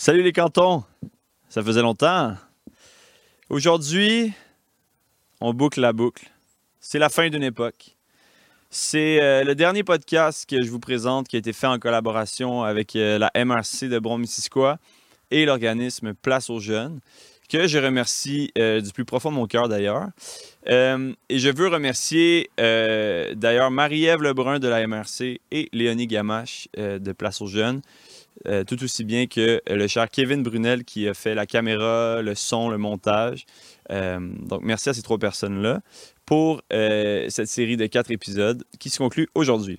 Salut les cantons! Ça faisait longtemps. Aujourd'hui, on boucle la boucle. C'est la fin d'une époque. C'est euh, le dernier podcast que je vous présente qui a été fait en collaboration avec euh, la MRC de Bron-Missisquoi et l'organisme Place aux Jeunes, que je remercie euh, du plus profond de mon cœur d'ailleurs. et je veux remercier d'ailleurs Marie-Ève Lebrun de la MRC et Léonie Gamache de Place aux Jeunes euh, tout aussi bien que le cher Kevin Brunel qui a fait la caméra, le son, le montage. Euh, donc, merci à ces trois personnes-là pour euh, cette série de quatre épisodes qui se conclut aujourd'hui.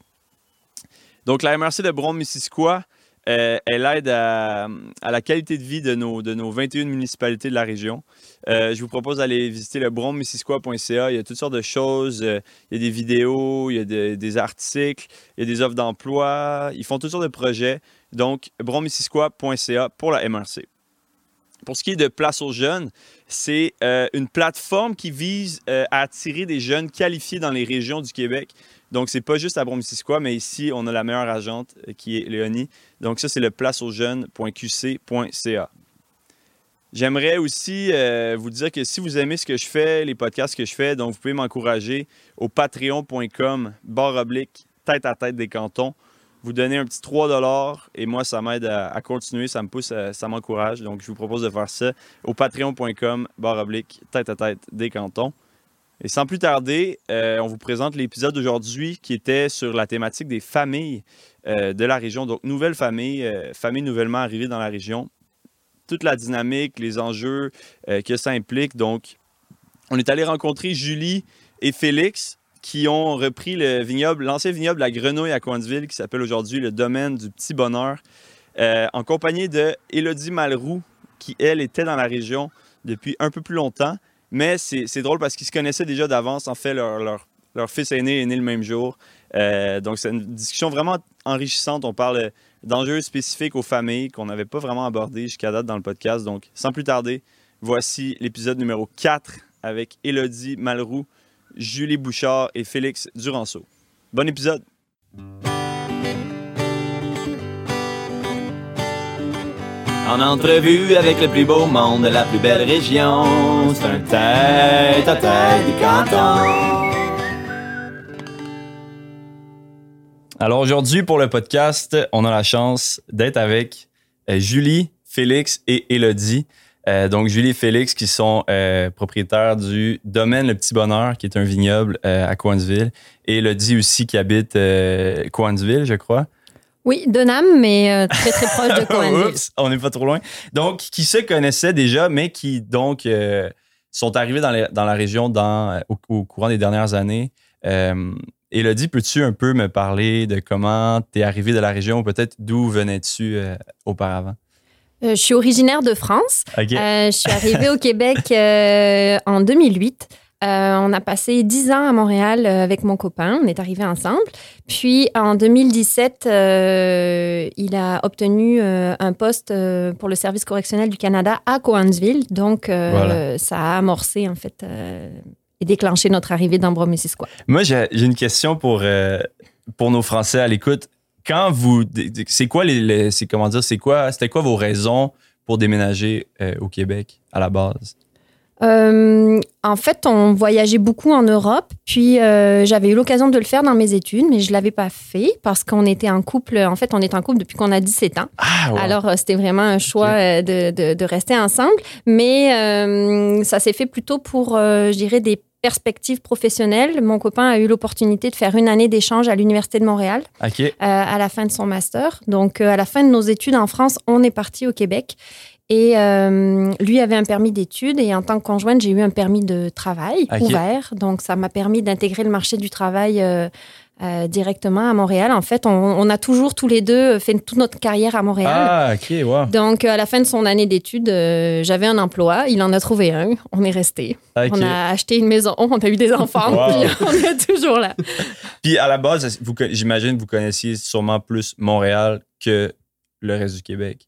Donc, la MRC de Bron-Missisquoi, elle aide à, la qualité de vie de nos, de nos 21 municipalités de la région. je vous propose d'aller visiter le bronmissisquoi.ca. Il y a toutes sortes de choses. il y a des vidéos, il y a des articles, il y a des offres d'emploi. Ils font toutes sortes de projets. Donc, bromissisquoi.ca pour la MRC. Pour ce qui est de Place aux jeunes, c'est euh, une plateforme qui vise euh, à attirer des jeunes qualifiés dans les régions du Québec. Donc, c'est pas juste à Bromissiquoi, mais ici, on a la meilleure agente euh, qui est Léonie. Donc, ça, c'est le placeausjeunes.qc.ca. J'aimerais aussi vous dire que si vous aimez ce que je fais, les podcasts que je fais, donc vous pouvez m'encourager au patreon.com barre oblique tête à tête des cantons vous donnez un petit 3 et moi, ça m'aide à, continuer, ça me pousse, euh, ça m'encourage. Donc, je vous propose de faire ça au patreon.com, barre oblique, tête à tête des cantons. Et sans plus tarder, euh, on vous présente l'épisode d'aujourd'hui qui était sur la thématique des familles euh, de la région. Donc, nouvelles familles, familles nouvellement arrivées dans la région. Toute la dynamique, les enjeux que ça implique. Donc, on est allé rencontrer Julie et Félix qui ont repris le vignoble, l'ancien vignoble La Grenouille à Coinsville, qui s'appelle aujourd'hui le domaine du Petit Bonheur, euh, en compagnie de Élodie Malroux, qui, elle, était dans la région depuis un peu plus longtemps. Mais c'est drôle parce qu'ils se connaissaient déjà d'avance. En fait, leur, fils aîné est né le même jour. Euh, donc, c'est une discussion vraiment enrichissante. On parle d'enjeux spécifiques aux familles qu'on n'avait pas vraiment abordés jusqu'à date dans le podcast. Donc, sans plus tarder, voici l'épisode numéro 4 avec Élodie Malroux Julie Bouchard et Félix Duranceau. Bon épisode! En entrevue avec le plus beau monde de la plus belle région, c'est un tête à tête du canton. Alors aujourd'hui, pour le podcast, on a la chance d'être avec euh, Julie, Félix et Élodie. Euh, donc, Julie et Félix, qui sont euh, propriétaires du domaine Le Petit Bonheur, qui est un vignoble euh, à Coinsville, et Elodie aussi, qui habite Coinsville, je crois. Oui, Denham, mais très, très proche de Coinsville. on n'est pas trop loin. Donc, qui se connaissaient déjà, mais qui, donc, sont arrivés dans, dans, la région dans, au, courant des dernières années. Elodie, peux-tu un peu me parler de comment tu es arrivé de la région, peut-être d'où venais-tu auparavant? Euh, je suis originaire de France. Euh, je suis arrivée au Québec euh, en 2008. on a passé dix ans à Montréal avec mon copain. On est arrivés ensemble. Puis en 2017, il a obtenu un poste pour le service correctionnel du Canada à Coansville. Donc, ça a amorcé en fait et déclenché notre arrivée dans Bromissisquoi. Moi, j'ai une question pour, pour nos Français à l'écoute quand vous. C'est quoi les. c'est comment dire, c'est quoi. C'était quoi vos raisons pour déménager euh, au Québec à la base? Euh, en fait, on voyageait beaucoup en Europe, puis euh, j'avais eu l'occasion de le faire dans mes études, mais je l'avais pas fait parce qu'on était en couple. En fait, on est en couple depuis qu'on a 17 ans. Ah, Alors, c'était vraiment un choix de, de, de, rester ensemble, mais ça s'est fait plutôt pour, je dirais, des perspective professionnelle, mon copain a eu l'opportunité de faire une année d'échange à l'Université de Montréal euh, à la fin de son master. Donc, euh, à la fin de nos études en France, on est parti au Québec. Et euh, lui avait un permis d'études et en tant que conjointe, j'ai eu un permis de travail ouvert. Donc, ça m'a permis d'intégrer le marché du travail euh, directement à Montréal. En fait, on, a toujours tous les deux fait toute notre carrière à Montréal. Ah, ok, wow. Donc, à la fin de son année d'études, euh, j'avais un emploi. Il en a trouvé un. On est resté. On a acheté une maison. On a eu des enfants. Puis on est toujours là. puis à la base, j'imagine que vous connaissiez sûrement plus Montréal que le reste du Québec.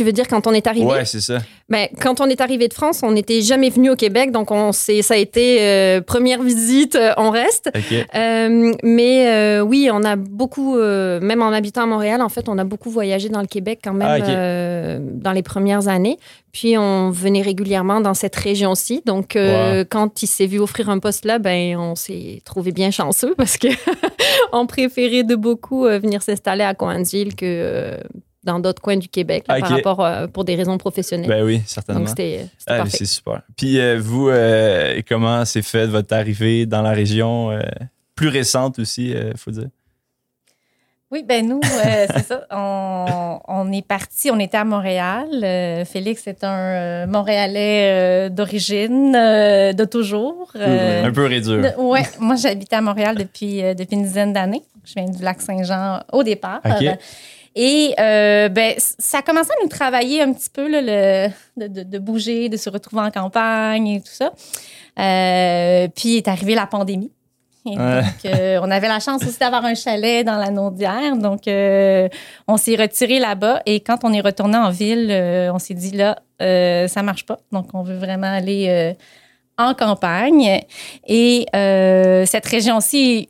Tu veux dire quand on est arrivé? Ouais, c'est ça. Ben, quand on est arrivé de France, on n'était jamais venu au Québec, donc on ça a été euh, première visite, euh, on reste. Euh, mais oui, on a beaucoup, même en habitant à Montréal, en fait, on a beaucoup voyagé dans le Québec quand même ah, dans les premières années. Puis on venait régulièrement dans cette région-ci. Donc quand il s'est vu offrir un poste là, ben on s'est trouvé bien chanceux parce que on préférait de beaucoup venir s'installer à Coansville que dans d'autres coins du Québec par rapport euh, pour des raisons professionnelles. Ben oui, certainement. Donc c'était ah, C'est super. Puis euh, vous, euh, comment s'est fait votre arrivée dans la région plus récente aussi, il faut dire? Oui, ben nous, c'est ça. On, est parti, on était à Montréal. Félix est un Montréalais d'origine, de toujours. un peu réduit. Oui, moi j'habitais à Montréal depuis, depuis une dizaine d'années. Je viens du lac Saint-Jean au départ. Et euh, ben, ça a commencé à nous travailler un petit peu, le, de, bouger, de se retrouver en campagne et tout ça. Euh, puis est arrivée la pandémie. donc, euh, on avait la chance aussi d'avoir un chalet dans la Naudière. Donc, on s'est retiré là-bas. Et quand on est retourné en ville, on s'est dit là, ça marche pas. Donc, on veut vraiment aller en campagne. Et cette région-ci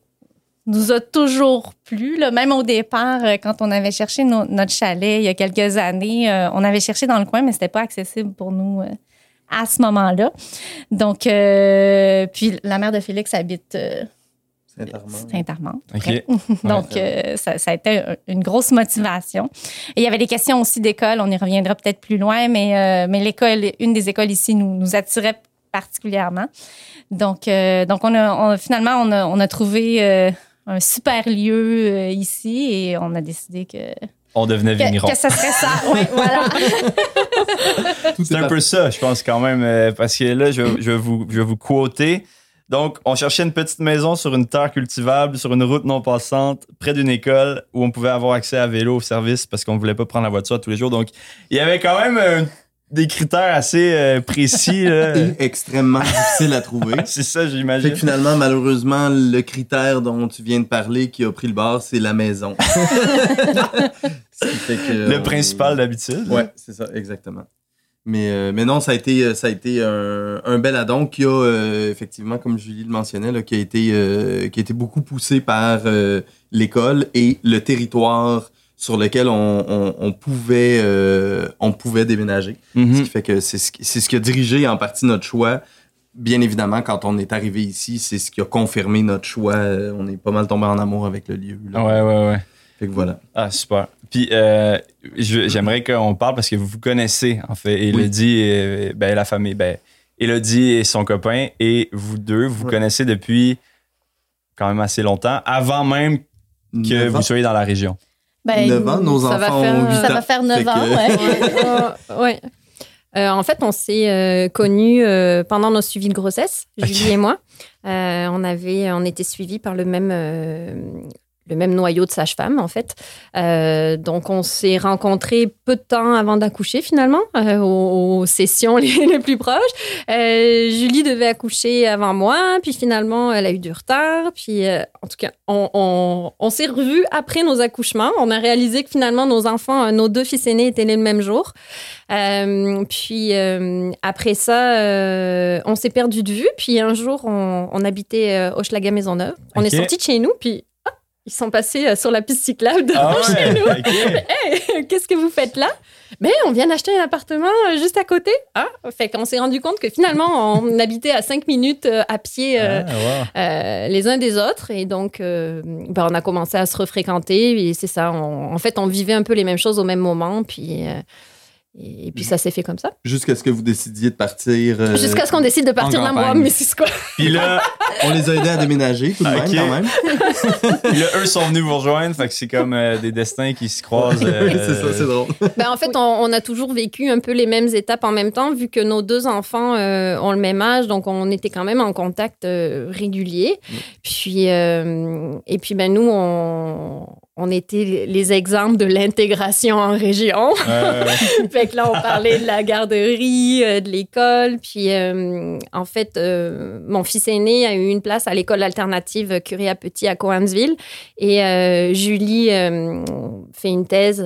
nous a toujours plu. Même au départ, euh, quand on avait cherché notre chalet il y a quelques années, euh, on avait cherché dans le coin, mais c'était pas accessible pour nous euh, à ce moment-là. Donc, puis la mère de Félix habite Saint-Armand. Donc, ça, a été une grosse motivation. Et il y avait des questions aussi d'école. On y reviendra peut-être plus loin, mais, mais l'école, une des écoles ici nous, nous attirait particulièrement. Donc, donc on a, finalement, on a, on a trouvé un super lieu euh, ici et on a décidé que. On devenait vigneron. Que, que, ça serait ça. oui, voilà. C'est un peu ça, je pense, quand même, euh, parce que là, je, je, vais vous, je vais vous quoter. Donc, on cherchait une petite maison sur une terre cultivable, sur une route non passante, près d'une école où on pouvait avoir accès à vélo au service parce qu'on ne voulait pas prendre la voiture tous les jours. Donc, il y avait quand même un des critères assez euh, précis. Et extrêmement difficile à trouver. c'est ça, j'imagine. finalement, malheureusement, le critère dont tu viens de parler qui a pris le bord, c'est la maison. le principal d'habitude. Ouais, c'est ça, exactement. Mais, euh, mais non, ça a été, ça a été un, bel addon qui a, euh, effectivement, comme Julie le mentionnait, qui, a été, qui a été beaucoup poussé par l'école et le territoire sur lequel on, pouvait, euh, on pouvait déménager. Mhm. Ce qui fait que c'est ce, ce qui a dirigé en partie notre choix. Bien évidemment, quand on est arrivé ici, c'est ce qui a confirmé notre choix. Euh, on est pas mal tombé en amour avec le lieu. Ouais, ouais, ouais. Fait que voilà. Ah, super. Puis, euh, j'aimerais qu'on parle parce que vous vous connaissez, en fait. Elodie et ben, la famille. Ben, Elodie et son copain, et vous deux, vous vous connaissez depuis quand même assez longtemps, avant même que vous soyez dans la région. Ben, 9 ans, nos enfants va faire, ont 8 Ça va faire 9 ans, ouais. Euh, en fait, on s'est euh, connus euh, pendant nos suivis de grossesse, Julie et moi. on avait, on était suivis par le même le même noyau de sage-femme, en fait. Euh, donc, on s'est rencontrés peu de temps avant d'accoucher, finalement, euh, aux, sessions les, plus proches. Euh, Julie devait accoucher avant moi, puis finalement, elle a eu du retard. Puis, en tout cas, on, on, s'est revus après nos accouchements. On a réalisé que finalement, nos enfants, nos deux fils aînés étaient nés le même jour. puis, après ça, on s'est perdu de vue. Puis, un jour, on, on habitait Hochelaga Maisonneuve. On est sortis de chez nous, puis ils sont passés euh, sur la piste cyclable de ah chez nous. qu'est-ce que vous faites là? Mais on vient d'acheter un appartement euh, juste à côté. Ah, fait qu'on s'est rendu compte que finalement, on habitait à cinq minutes euh, à pied ah, les uns des autres. Et donc, ben, on a commencé à se refréquenter. Et c'est ça. en fait, on vivait un peu les mêmes choses au même moment. Puis et, puis ça s'est fait comme ça. Jusqu'à ce que vous décidiez de partir. Euh, Jusqu'à ce qu'on décide de partir dans moi, mais c'est quoi. Puis là, on les a aidés à déménager tout de même quand même. puis là, eux sont venus vous rejoindre, fait que c'est comme euh, des destins qui se croisent. Euh, oui, c'est ça, c'est drôle. Ben, en fait, on, a toujours vécu un peu les mêmes étapes en même temps, vu que nos deux enfants ont le même âge, donc on était quand même en contact régulier. Puis et puis ben nous on on était les exemples de l'intégration en région. fait que là, on parlait de la garderie, euh, de l'école. Puis, euh, en fait, euh, mon fils aîné a eu une place à l'école alternative Curie à Petit à Coansville. Et Julie fait une thèse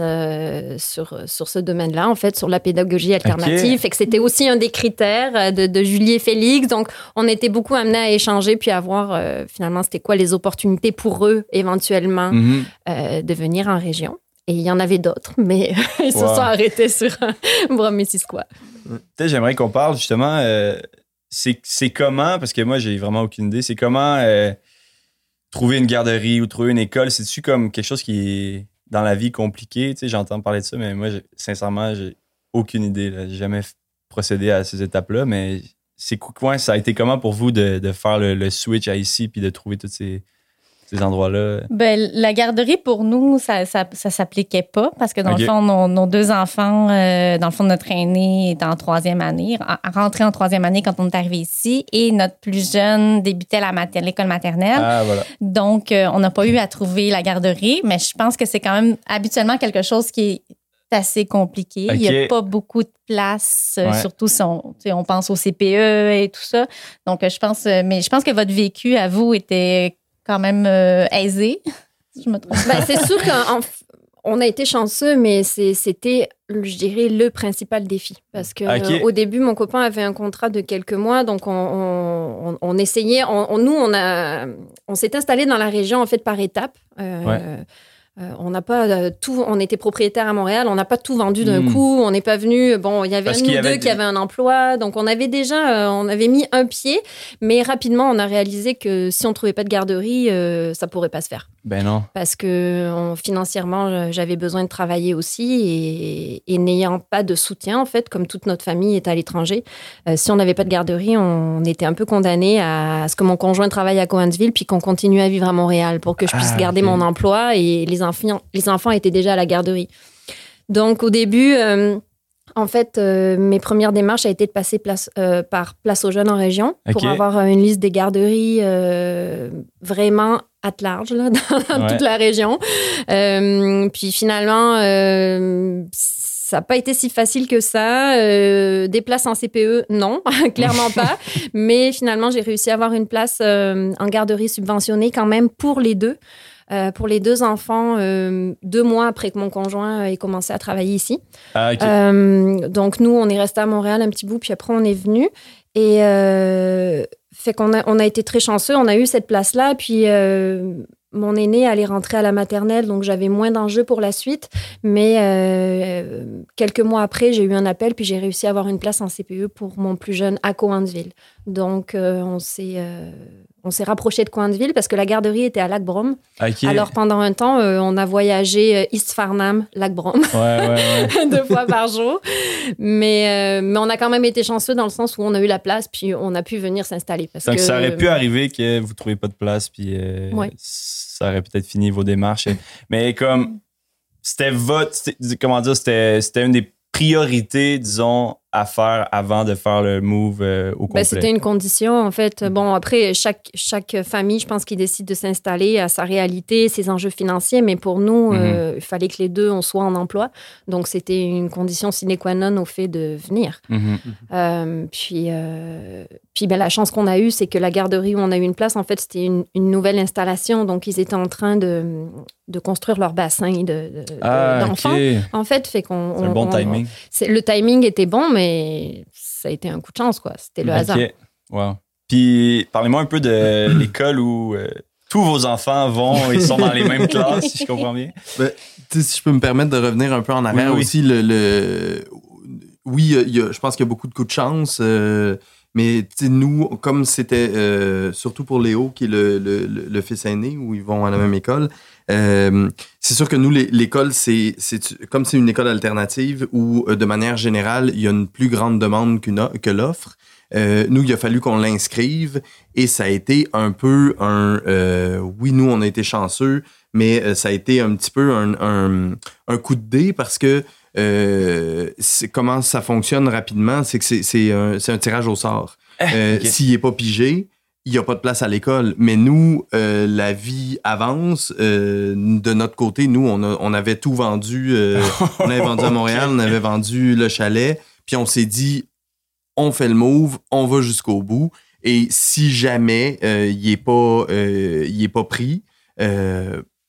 sur, sur ce domaine-là, en fait, sur la pédagogie alternative. Fait que c'était aussi un des critères de, de, Julie et Félix. Donc, on était beaucoup amenés à échanger puis à voir finalement c'était quoi les opportunités pour eux éventuellement. Mm-hmm. Euh, de venir en région. Et il y en avait d'autres, mais ils se sont arrêtés sur Bromissisquoi. Peut-être j'aimerais qu'on parle justement, euh, c'est comment, parce que moi j'ai vraiment aucune idée, c'est comment euh, trouver une garderie ou trouver une école, c'est-tu comme quelque chose qui est dans la vie compliqué? Tu sais, j'entends parler de ça, mais moi, sincèrement, j'ai aucune idée. J'ai jamais procédé à ces étapes-là, mais c'est quoi, ça a été comment pour vous de, faire le, le, switch à ici puis de trouver toutes ces, ces endroits-là? Ben, la garderie, pour nous, ça ça, ça s'appliquait pas parce que, dans le fond, nos, deux enfants, euh, dans le fond, notre aîné est en troisième année, rentré en troisième année quand on est arrivé ici et notre plus jeune débutait l'école maternelle. Ah, voilà. Donc, euh, on n'a pas eu à trouver la garderie, mais je pense que c'est quand même habituellement quelque chose qui est assez compliqué. Il n'y a pas beaucoup de place, euh, surtout si on, on, pense au CPE et tout ça. Donc, je pense, mais je pense que votre vécu à vous était quand même euh, aisé. je me trompe. Ben, c'est sûr qu'on a été chanceux, mais c'était, je dirais, le principal défi. Parce que euh, au début, mon copain avait un contrat de quelques mois, donc on, essayait. nous, on a, on s'est installé dans la région en fait par étapes. Euh, euh, on n'a pas euh, tout, on était propriétaire à Montréal, on n'a pas tout vendu d'un hmm. coup, on n'est pas venu. Bon, il y avait un ou deux qui avaient un emploi, donc on avait déjà, euh, on avait mis un pied, mais rapidement on a réalisé que si on trouvait pas de garderie, ça pourrait pas se faire. Ben non. Parce que financièrement, j'avais besoin de travailler aussi et, n'ayant pas de soutien, en fait, comme toute notre famille est à l'étranger, euh, si on n'avait pas de garderie, on était un peu condamné à, ce que mon conjoint travaille à Coansville puis qu'on continue à vivre à Montréal pour que je puisse ah, garder mon emploi et les enfants, les enfants étaient déjà à la garderie. Donc au début, euh, en fait, euh, mes premières démarches a été de passer place, par Place aux Jeunes en région pour avoir une liste des garderies vraiment à large là, dans, toute la région. Euh, puis finalement, euh, ça n'a pas été si facile que ça. Euh, des places en CPE, non, clairement pas. Mais finalement, j'ai réussi à avoir une place en garderie subventionnée quand même pour les deux. Pour les deux enfants, deux mois après que mon conjoint ait commencé à travailler ici. Ah, donc nous, on est resté à Montréal un petit bout, puis après on est venu. Et fait qu'on a, on a été très chanceux, on a eu cette place-là. Puis euh, mon aîné allait rentrer à la maternelle, donc j'avais moins d'enjeux pour la suite. Mais euh, quelques mois après, j'ai eu un appel, puis j'ai réussi à avoir une place en CPE pour mon plus jeune à Coansville. Donc euh, on s'est on s'est rapproché de Coindeville parce que la garderie était à Lac-Brome. Alors pendant un temps, euh, on a voyagé euh, East Farnham, Lac-Brome, deux fois par jour. Mais, euh, mais on a quand même été chanceux dans le sens où on a eu la place puis on a pu venir s'installer. Donc ça aurait pu arriver que vous ne trouviez pas de place puis ça aurait peut-être fini vos démarches. mais comme c'était votre, comment dire, c'était une des priorités, disons, à faire avant de faire le move euh, au ben, complet? C'était une condition, en fait. Bon, après, chaque, chaque famille, je pense qu'il décide de s'installer à sa réalité, ses enjeux financiers, mais pour nous, mhm. euh, il fallait que les deux, on soit en emploi. Donc, c'était une condition sine qua non au fait de venir. Mhm. Euh, puis, puis ben, la chance qu'on a eue, c'est que la garderie où on a eu une place, en fait, c'était une, une, nouvelle installation. Donc, ils étaient en train de, de construire leur bassin d'enfants. De, ah, En fait, fait qu'on... C'est bon timing. le timing était bon, mais ça a été un coup de chance, quoi. C'était le hasard. Wow. Puis, parlez-moi un peu de l'école où euh, tous vos enfants vont et sont dans les mêmes classes, si je comprends bien. Ben, si je peux me permettre de revenir un peu en arrière aussi, le, oui, je pense qu'il y a beaucoup de coups de chance. Euh, mais nous, comme c'était euh, surtout pour Léo, qui est le, le, fils aîné, où ils vont à la même école, euh, c'est sûr que nous, l'école, c'est comme c'est une école alternative où, euh, de manière générale, il y a une plus grande demande que l'offre. Euh, nous, il a fallu qu'on l'inscrive et ça a été un peu un... Euh, oui, nous, on a été chanceux, mais ça a été un petit peu un, un, un coup de dé parce que comment ça fonctionne rapidement, c'est que c'est un, un, tirage au sort. Ah, s'il n'est pas pigé, il n'y a pas de place à l'école. Mais nous, euh, la vie avance. Euh, de notre côté, nous, on, a, on avait tout vendu. Euh, on avait vendu à Montréal, on avait vendu le chalet. Puis on s'est dit, on fait le move, on va jusqu'au bout. Et si jamais il n'est pas, il est pas pris,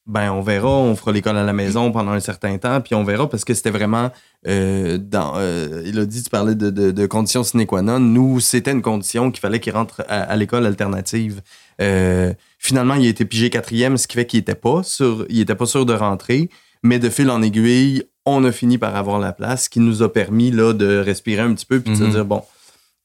ben on verra, on fera l'école à la maison pendant un certain temps, puis on verra parce que c'était vraiment euh, dans. Euh, il a dit, tu parlais de, de, conditions sine qua non. Nous, c'était une condition qu'il fallait qu'il rentre à, l'école alternative. Euh, finalement, il a été pigé quatrième, ce qui fait qu'il était pas sûr, il était pas sûr de rentrer, mais de fil en aiguille, on a fini par avoir la place, ce qui nous a permis là de respirer un petit peu puis de se mhm. dire bon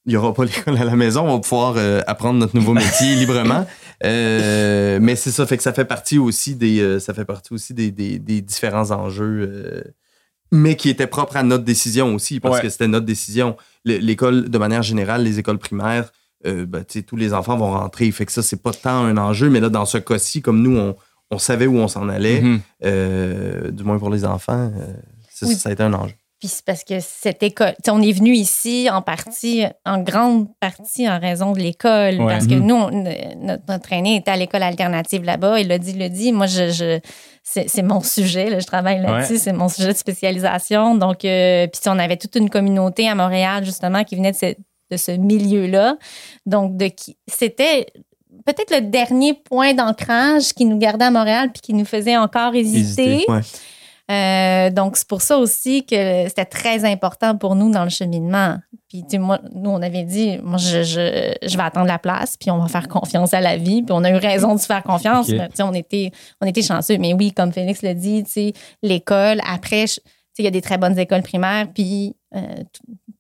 il n'y aura pas l'école à la maison, on va pouvoir euh, apprendre notre nouveau métier librement. Euh, mais c'est ça, fait que ça fait partie aussi des, euh, ça fait partie aussi des, différents enjeux, mais qui étaient propres à notre décision aussi, parce que c'était notre décision. L'école, de manière générale, les écoles primaires, ben, tous les enfants vont rentrer. Fait que ça, c'est pas tant un enjeu, mais là, dans ce cas-ci, comme nous, on, savait où on s'en allait, mm-hmm. du moins pour les enfants, ça a été un enjeu. Puis c'est parce que cette école, on est venu ici en partie, en grande partie en raison de l'école. Parce que mhm. nous, notre, aîné était à l'école alternative là-bas. Il l'a dit, il l'a dit. Moi, je, c'est mon sujet. je travaille là-dessus. C'est mon sujet de spécialisation. Donc, euh, puis on avait toute une communauté à Montréal, justement, qui venait de ce, de ce milieu-là. Donc, de qui c'était peut-être le dernier point d'ancrage qui nous gardait à Montréal puis qui nous faisait encore hésiter. Euh, donc, c'est pour ça aussi que c'était très important pour nous dans le cheminement. Puis, tu sais, moi, nous, on avait dit, moi, je, je, je, vais attendre la place, puis on va faire confiance à la vie. Puis, on a eu raison de se faire confiance. tu sais, on était, on était chanceux. Mais oui, comme Félix l'a dit, tu sais, l'école, après, tu sais, il y a des très bonnes écoles primaires, puis euh,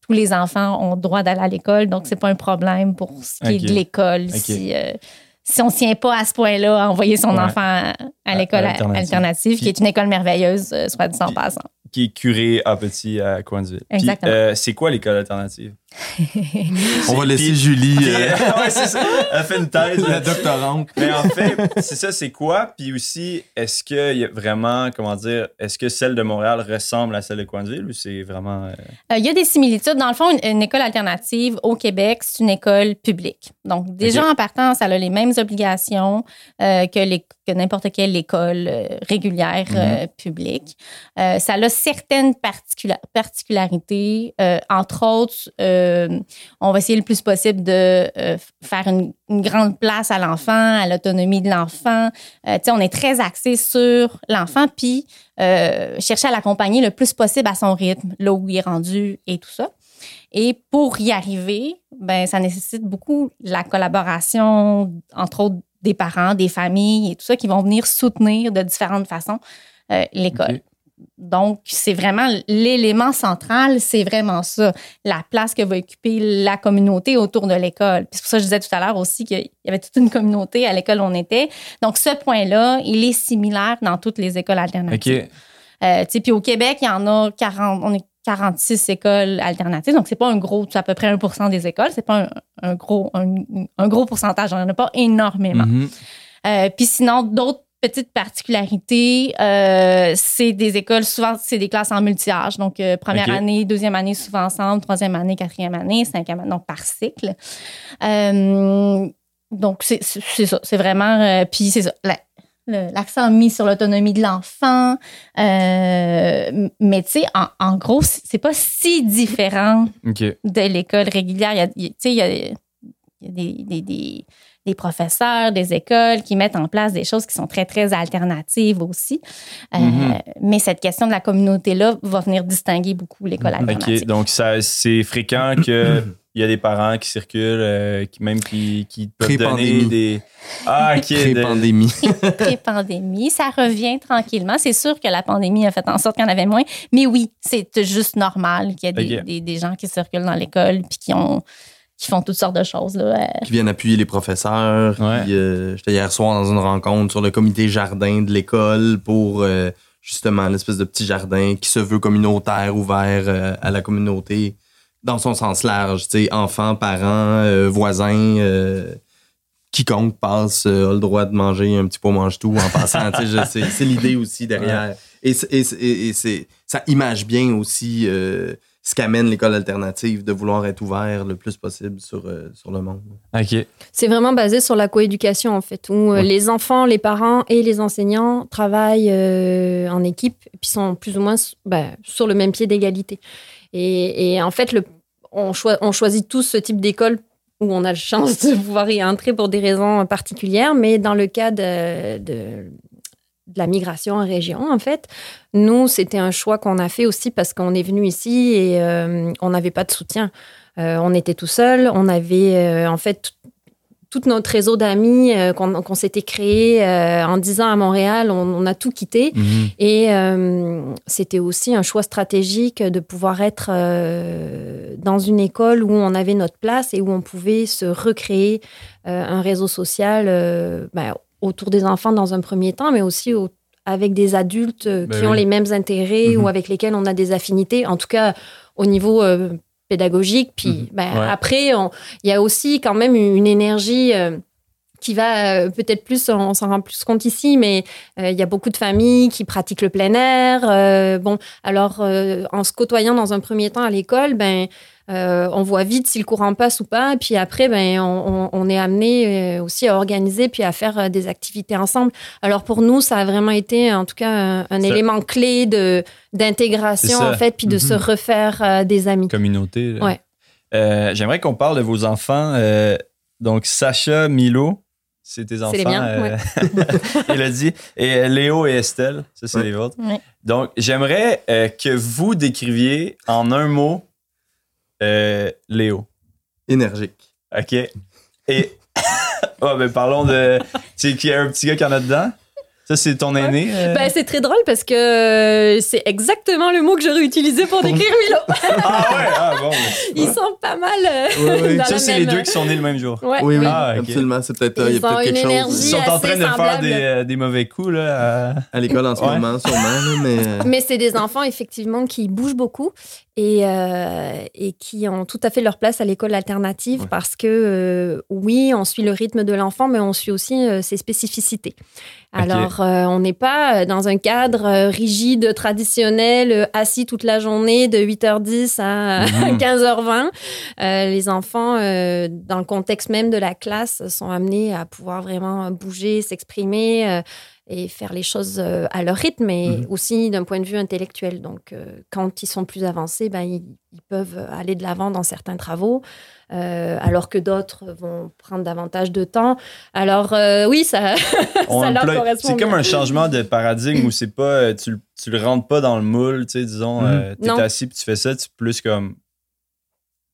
tous les enfants ont droit d'aller à l'école. Donc, c'est pas un problème pour ce qui est de l'école. Si, euh, si on ne tient pas à ce point-là à envoyer son enfant à l'école alternative, qui est une école merveilleuse, euh, soit dit en passant qui est curé à petit à Coinsville. Exactement. Euh, c'est quoi l'école alternative? On va laisser Julie. Euh, ouais, c'est ça. Elle fait une thèse. La doctorante. Mais en fait, c'est ça, c'est quoi? Puis aussi, est-ce y a vraiment, comment dire, est-ce que celle de Montréal ressemble à celle de Coinsville ou c'est vraiment. Euh? Il y a des similitudes. Dans le fond, une, école alternative au Québec, c'est une école publique. Donc, déjà en partant, ça a les mêmes obligations que, n'importe quelle école régulière mm-hmm. publique. ça a certaines particularités. Euh, entre autres, euh, on va essayer le plus possible de euh, faire une, grande place à l'enfant, à l'autonomie de l'enfant. on est très axé sur l'enfant, puis chercher à l'accompagner le plus possible à son rythme, là où il est rendu et tout ça. Et pour y arriver, ben, ça nécessite beaucoup la collaboration, entre autres, des parents, des familles et tout ça, qui vont venir soutenir de différentes façons l'école. Donc, c'est vraiment l'élément central, c'est vraiment ça, la place que va occuper la communauté autour de l'école. c'est pour ça que je disais tout à l'heure aussi qu'il y avait toute une communauté à l'école où on était. Donc, ce point-là, il est similaire dans toutes les écoles alternatives. Euh, puis au Québec, il y en a 40, on est 46 écoles alternatives. Donc, c'est pas un gros, c'est à peu près 1 des écoles. C'est pas un, gros, un, gros pourcentage. Il n'y en a pas énormément. Mm-hmm. Euh, puis sinon, d'autres petite particularité, euh, c'est des écoles, souvent, c'est des classes en multi-âge. Donc, euh, première année, deuxième année, souvent ensemble, troisième année, quatrième année, cinquième année, donc par cycle. Euh, donc, c'est ça. C'est vraiment. puis, c'est ça. L'accent mis sur l'autonomie de l'enfant. mais, tu sais, en, gros, c'est pas si différent de l'école régulière. Tu sais, il y a, y a des, des des professeurs, des écoles qui mettent en place des choses qui sont très, très alternatives aussi. Euh, mm-hmm. mais cette question de la communauté-là va venir distinguer beaucoup l'école alternative. OK, donc c'est fréquent qu'il y a des parents qui circulent, euh, qui même qui, qui peuvent donner des... Ah, OK. Pré-pandémie. Pré-pandémie. Ça revient tranquillement. C'est sûr que la pandémie a fait en sorte qu'il y en avait moins. Mais oui, c'est juste normal qu'il y ait des, des, gens qui circulent dans l'école puis qui ont qui font toutes sortes de choses. Là. Euh. Qui viennent appuyer les professeurs. Euh, j'étais hier soir dans une rencontre sur le comité jardin de l'école pour euh, justement l'espèce de petit jardin qui se veut communautaire, ouvert à la communauté dans son sens large. Enfants, parents, voisins, quiconque passe a le droit de manger un petit pot mange-tout en passant. c'est l'idée aussi derrière. Et, et, et, ça image bien aussi ce qu'amène l'école alternative, de vouloir être ouvert le plus possible sur, euh, sur le monde. OK. C'est vraiment basé sur la coéducation, en fait, où euh, les enfants, les parents et les enseignants travaillent euh, en équipe et puis sont plus ou moins ben, sur le même pied d'égalité. Et, et, en fait, le, on, on choisit tous ce type d'école où on a la chance de pouvoir y entrer pour des raisons particulières, mais dans le cas de, de de la migration en région, en fait. Nous, c'était un choix qu'on a fait aussi parce qu'on est venu ici et euh, on n'avait pas de soutien. Euh, on était tout seul. On avait, euh, en fait, tout notre réseau d'amis qu'on s'était créé en 10 ans à Montréal, on, a tout quitté. Mhm. Et c'était aussi un choix stratégique de pouvoir être dans une école où on avait notre place et où on pouvait se recréer un réseau social ben, autour des enfants dans un premier temps, mais aussi avec des adultes euh, ben qui ont les mêmes intérêts ou mhm. avec lesquels on a des affinités, en tout cas au niveau euh, pédagogique. Puis mhm. ben, après, il y a aussi quand même une énergie. Euh, qui va peut-être plus, on s'en rend plus compte ici, mais il y a beaucoup de familles qui pratiquent le plein air. bon, alors en se côtoyant dans un premier temps à l'école, ben euh, on voit vite si le courant passe ou pas. Puis après, ben, on, est amené euh, aussi à organiser puis à faire euh, des activités ensemble. Alors pour nous, ça a vraiment été en tout cas un, élément clé de d'intégration en fait, puis de se mhm. refaire des amis. Communauté. Ouais. J'aimerais qu'on parle de vos enfants. donc Sacha, Milo, c'est tes enfants. C'est les miens, Il a dit. Et Léo et Estelle, ça c'est les vôtres. Donc j'aimerais que vous décriviez en un mot euh, Léo. Énergique. OK. Et. oh, ben parlons de. Tu sais, qu'il y a un petit gars qui en a dedans? Ça, c'est ton aîné? Euh? Ben, c'est très drôle parce que euh, c'est exactement le mot que j'aurais utilisé pour décrire Milo. ah ouais? Ah bon. Ils sont pas mal. Euh, ça, c'est les deux qui sont nés le même jour. Ouais. Oui, oui, ah, absolument. C'est peut-être il y a peut-être quelque chose. Ils sont en train de faire des, des, mauvais coups là, à, l'école en ce moment, sûrement. mais mais c'est des enfants, effectivement, qui bougent beaucoup et, et qui ont tout à fait leur place à l'école alternative parce que, oui, on suit le rythme de l'enfant, mais on suit aussi ses spécificités. Alors, euh, on n'est pas euh, dans un cadre euh, rigide, traditionnel, assis toute la journée de 8h10 à 15h20. Mhm. les enfants, dans le contexte même de la classe, sont amenés à pouvoir vraiment bouger, s'exprimer et faire les choses à leur rythme, mais mhm. aussi d'un point de vue intellectuel. Donc, quand ils sont plus avancés, ben, ils, peuvent aller de l'avant dans certains travaux. Euh, alors que d'autres vont prendre davantage de temps. Alors euh, oui, ça, ça leur correspond. C'est comme un changement de paradigme où c'est pas, euh, tu, tu le rentres pas dans le moule, tu sais, disons, mm-hmm. tu es assis puis tu fais ça, tu plus comme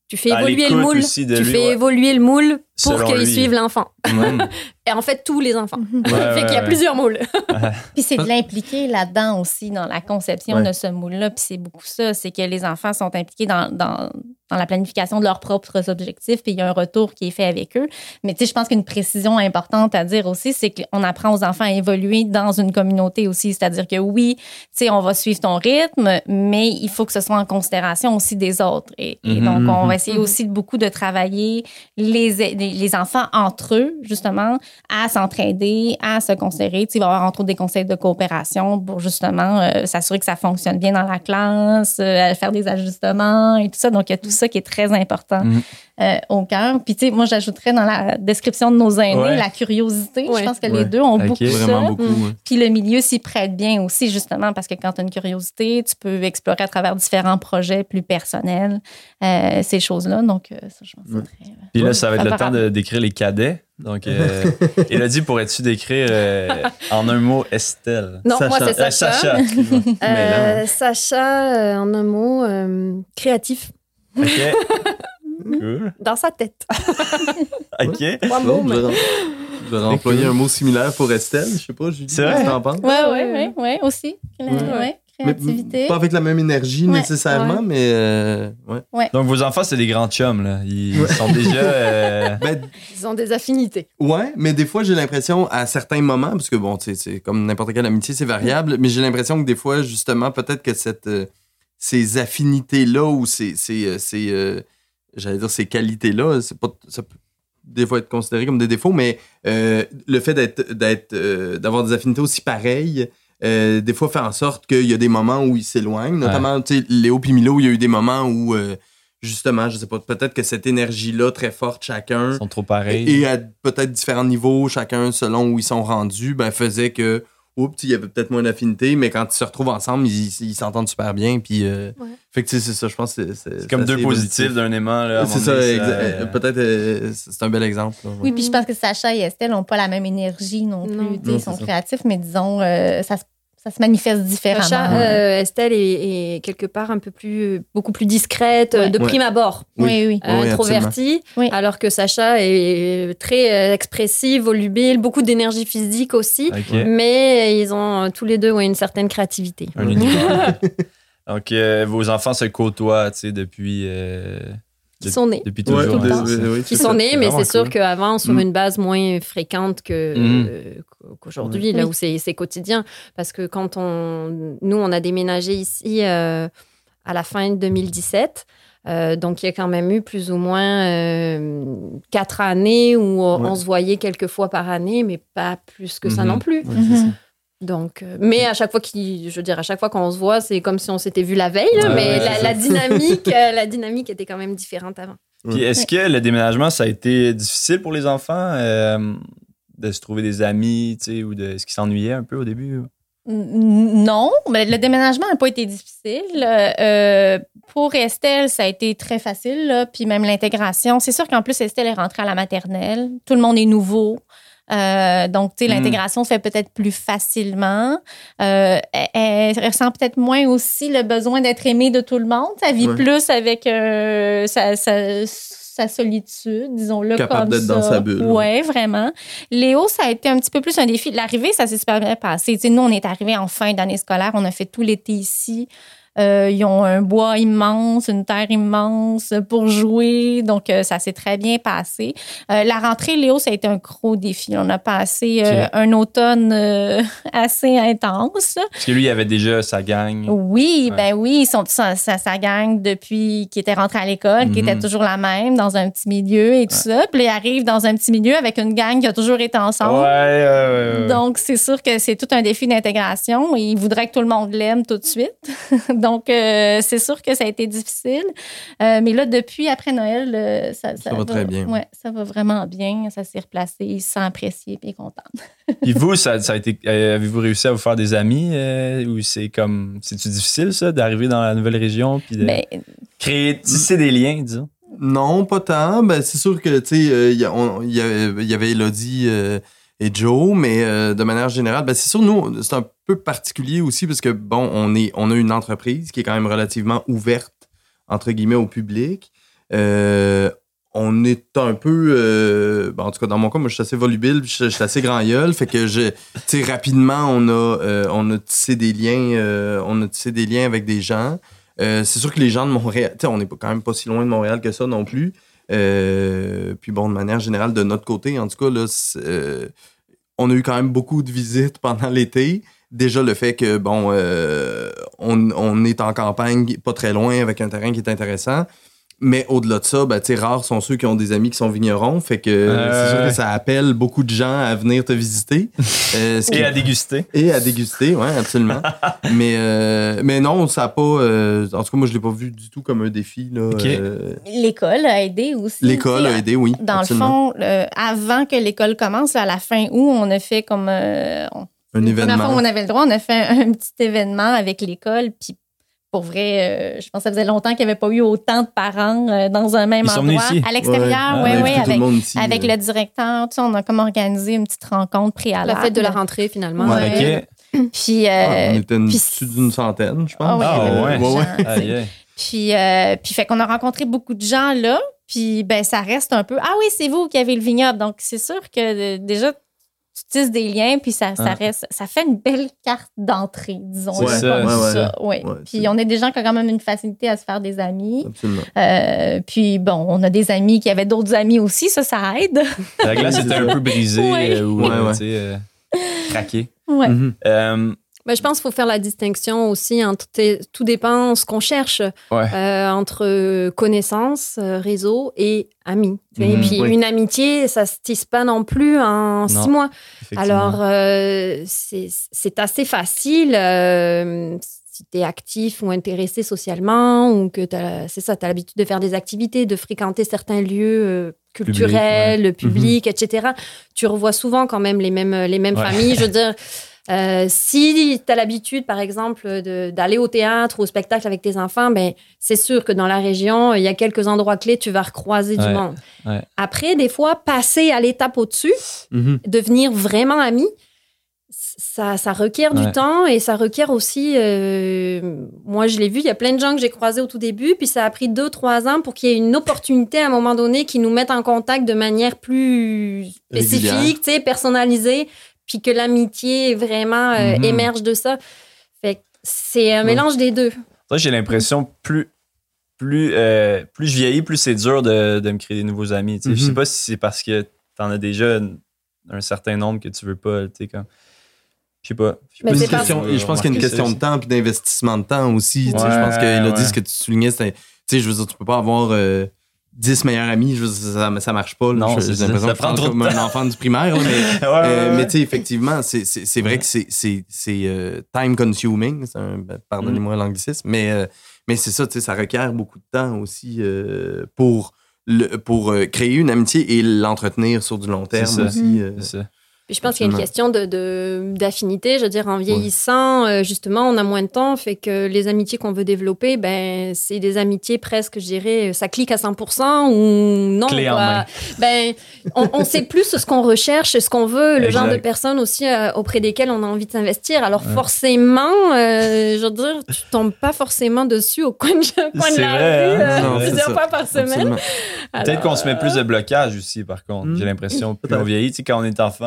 tu fais évoluer le moule. Tu fais évoluer le moule pour qu'ils suivent l'enfant. Et en fait, tous les enfants. fait qu'il y a plusieurs moules. puis c'est de l'impliquer là-dedans aussi, dans la conception de ce moule-là. Puis c'est beaucoup ça, c'est que les enfants sont impliqués dans, dans, dans, la planification de leurs propres objectifs, puis il y a un retour qui est fait avec eux. Mais tu sais, je pense qu'une précision importante à dire aussi, c'est qu'on apprend aux enfants à évoluer dans une communauté aussi. C'est-à-dire que oui, tu sais, on va suivre ton rythme, mais il faut que ce soit en considération aussi des autres. Et, et donc, on va essayer aussi beaucoup de travailler les, les enfants entre eux, justement, à s'entraider, à se considérer. Tu il va y avoir entre autres des conseils de coopération pour justement euh, s'assurer que ça fonctionne bien dans la classe, euh, faire des ajustements et tout ça. Donc, il y a tout ça qui est très important mm. euh, au cœur. Puis, tu sais, moi, j'ajouterais dans la description de nos aînés la curiosité. Je pense que les deux ont beaucoup ça. Beaucoup, Puis le milieu s'y prête bien aussi, justement, parce que quand tu as une curiosité, tu peux explorer à travers différents projets plus personnels ces choses-là. Donc, ça, je pense très, Puis là, ça va être le temps de décrire les cadets. Donc, euh, il a dit pourrais-tu décrire euh, en un mot Estelle? Non, moi c'est Sacha. Sacha, euh, Sacha en un mot, créatif. OK. cool. Dans sa tête. OK. Trois mots. Je vais employer un mot similaire pour Estelle. Je sais pas, Julie, c'est vrai? t'en penses? Oui, oui, oui, ouais, aussi. Ouais pas avec la même énergie nécessairement, mais euh, ouais. Donc vos enfants, c'est des grands chums, là. Ils sont déjà. Euh, ben, Ils ont des affinités. Ouais, mais des fois, j'ai l'impression, à certains moments, parce que bon, c'est comme n'importe quelle amitié, c'est variable, mais j'ai l'impression que des fois, justement, peut-être que cette, euh, ces affinités-là ou ces, ces, j'allais dire, ces qualités-là, c'est pas, ça peut des fois être considéré comme des défauts, mais le fait d'être, d'être, d'avoir des affinités aussi pareilles, euh, des fois fait en sorte qu'il y a des moments où ils s'éloignent. Notamment, tu sais, Léo et Milo, il y a eu des moments où, euh, justement, je sais pas, peut-être que cette énergie-là très forte, chacun. Ils sont trop pareils. Et à peut-être différents niveaux, chacun selon où ils sont rendus, ben, faisait que oups, il y avait peut-être moins d'affinité, mais quand ils se retrouvent ensemble, ils s'entendent super bien. Puis, euh, Fait que c'est ça, je pense que c'est. comme deux positifs d'un aimant. C'est ça, euh, peut-être euh, c'est un bel exemple. Oui, puis je pense que Sacha et Estelle n'ont pas la même énergie non plus. ils sont créatifs, mais disons, ça se ça se manifeste différemment. Euh, Estelle est, quelque part un peu plus, beaucoup plus discrète euh, de prime abord. Oui, oui. introvertie, alors que Sacha est très euh, expressive, volubile, beaucoup d'énergie physique aussi. Mais ils ont tous les deux une certaine créativité. Donc, vos enfants se côtoient, tu sais, depuis qui sont nés. Depuis toujours. qui sont nés, mais c'est sûr qu'avant, sur mm. une base moins fréquente que, mm. euh, qu'aujourd'hui, là où c'est, quotidien. Parce que quand on. Nous, on a déménagé ici euh, à la fin de 2017. Euh, donc, il y a quand même eu plus ou moins quatre années où on se voyait quelques fois par année, mais pas plus que ça mm-hmm. non plus. Donc, euh, mais à chaque fois qu'il, je veux dire, à chaque fois qu'on se voit, c'est comme si on s'était vu la veille, mais la, dynamique, euh, la dynamique était quand même différente avant. Puis est-ce que le déménagement, ça a été difficile pour les enfants euh, de se trouver des amis, tu sais, ou de, est-ce qu'ils s'ennuyaient un peu au début? Non, mais le déménagement n'a pas été difficile. pour Estelle, ça a été très facile, puis même l'intégration. C'est sûr qu'en plus, Estelle est rentrée à la maternelle. Tout le monde est nouveau. Euh, donc, tu sais, mm. l'intégration se fait peut-être plus facilement. Euh, elle, ressent peut-être moins aussi le besoin d'être aimée de tout le monde. Ça vit plus avec euh, sa, sa, solitude, disons-le Capable d'être dans sa bulle. Oui, vraiment. Léo, ça a été un petit peu plus un défi. L'arrivée, ça s'est super bien passé. sais, nous, on est arrivés en fin d'année scolaire. On a fait tout l'été ici. Euh, ils ont un bois immense, une terre immense pour jouer. Donc, euh, ça s'est très bien passé. Euh, la rentrée, Léo, ça a été un gros défi. On a passé un automne assez intense. Parce que lui, il avait déjà sa gang. Oui, ben oui, son, sa, sa, gang depuis qu'il était rentré à l'école, qui était mhm. toujours la même, dans un petit milieu et tout ça. Puis il arrive dans un petit milieu avec une gang qui a toujours été ensemble. Ouais, Donc, c'est sûr que c'est tout un défi d'intégration. Il voudrait que tout le monde l'aime tout de suite. Donc, euh, c'est sûr que ça a été difficile. Euh, mais là, depuis après Noël, euh, ça, va, très bien. Ouais, ça va vraiment bien. Ça s'est replacé. Il se sent apprécié et content. puis vous, ça, a été, avez-vous réussi à vous faire des amis ou c'est comme, c'est-tu difficile ça, d'arriver dans la nouvelle région puis de ben, créer, tisser des liens, disons? Non, pas tant. Ben, c'est sûr que, tu sais, il y, y, avait Elodie et Joe, mais euh, de manière générale, ben c'est sûr, nous, c'est un peu particulier aussi parce que, bon, on, est, on a une entreprise qui est quand même relativement ouverte, entre guillemets, au public. Euh, on est un peu, euh, ben, en tout cas, dans mon cas, moi, je suis assez volubile, je, suis assez grand gueule, fait que, tu rapidement, on a, on a tissé des liens, on a tissé des liens avec des gens. c'est sûr que les gens de Montréal, tu sais, on n'est quand même pas si loin de Montréal que ça non plus. Euh, puis bon, de manière générale, de notre côté, en tout cas, euh, on a eu quand même beaucoup de visites pendant l'été. Déjà, le fait que, bon, euh, on, est en campagne, pas très loin, avec un terrain qui est intéressant. Mais au-delà de ça, ben, rares sont ceux qui ont des amis qui sont vignerons. Fait que c'est sûr que ça appelle beaucoup de gens à venir te visiter. Euh, et à déguster. Et à déguster, oui, absolument. mais, euh, mais non, ça n'a pas. Euh, en tout cas, moi, je ne l'ai pas vu du tout comme un défi. L'école a aidé aussi. L'école a aidé, oui. Dans le fond, avant que l'école commence, à la fin août, on a fait comme. un événement. on avait le droit, on a fait un, un petit événement avec l'école. Puis pour vrai, euh, je pense que ça faisait longtemps qu'il n'y avait pas eu autant de parents euh, dans un même endroit. À l'extérieur, oui, oui, avec, avec le directeur. Tu sais, on a comme organisé une petite rencontre préalable. La fête de la rentrée, finalement. Puis, euh, ah, on était plus d'une centaine, je pense. Ah, ah ouais. ouais. Puis, puis fait qu'on a rencontré beaucoup de gens là. Puis, ben, ça reste un peu. Ah oui, c'est vous qui avez le vignoble. Donc, c'est sûr que déjà, tu tisses des liens, puis ça, ça, ah. reste, ça fait une belle carte d'entrée, disons. C'est ça. Ouais, puis on est des gens qui ont quand même une facilité à se faire des amis. Absolument. Euh, puis bon, on a des amis qui avaient d'autres amis aussi, ça, ça aide. La glace était un peu brisée euh, ou euh, craquée. Ouais. Mm-hmm. Ben, je pense qu'il faut faire la distinction aussi entre tout dépend ce qu'on cherche euh, entre connaissances, euh, réseau et amis. et mhm. puis une amitié, ça se tisse pas non plus en six mois. Alors euh, c'est assez facile si tu es actif ou intéressé socialement ou que c'est ça, tu as l'habitude de faire des activités, de fréquenter certains lieux culturels, publics, mhm. etc. Tu revois souvent quand même les mêmes, les mêmes familles. Je veux dire, euh, si tu as l'habitude, par exemple, d'aller au théâtre ou au spectacle avec tes enfants, ben, c'est sûr que dans la région, il y a quelques endroits clés, tu vas recroiser du monde. Après, des fois, passer à l'étape au-dessus, mm-hmm. devenir vraiment ami, ça, ça requiert du temps et ça requiert aussi. Euh, moi, je l'ai vu, il y a plein de gens que j'ai croisés au tout début, puis ça a pris deux, trois ans pour qu'il y ait une opportunité à un moment donné qui nous mette en contact de manière plus spécifique, personnalisée, puis que l'amitié vraiment euh, mhm. émerge de ça. Fait c'est un mélange des deux. j'ai l'impression plus plus euh, plus je vieillis, plus c'est dur de, de, me créer des nouveaux amis. Je sais mhm. pas si c'est parce que tu en as déjà un, certain nombre que tu veux pas, tu comme je sais pas. je pense qu'il y a une question de temps puis d'investissement de temps aussi. je pense qu'il a dit ce que tu soulignais, tu sais, je veux dire, tu peux pas avoir euh, 10 meilleurs amis, je, ça, ça marche pas. Non, j'ai l'impression que je comme un enfant du primaire. mais euh, mais tu sais, effectivement, c'est vrai que c'est euh, time consuming. Ben, pardonnez-moi mm. l'anglicisme. Mais, euh, mais c'est ça, ça requiert beaucoup de temps aussi pour, le, pour créer une amitié et l'entretenir sur du long terme aussi. Je pense qu'il y a une question de, d'affinité. Je veux dire, en vieillissant, justement, on a moins de temps, fait que les amitiés qu'on veut développer, ben, c'est des amitiés presque, je dirais, ça clique à 100% ou non. Clé en main. Ben, on, sait plus ce qu'on recherche, ce qu'on veut, le genre de personnes aussi euh, auprès desquelles on a envie de s'investir. Alors, forcément, euh, je veux dire, tu tombes pas forcément dessus au coin de, coin de la rue hein? euh, plusieurs fois par semaine. Peut-être qu'on se met plus de blocage aussi, par contre. J'ai hmm. l'impression. Plus on vieillit, quand on est enfant,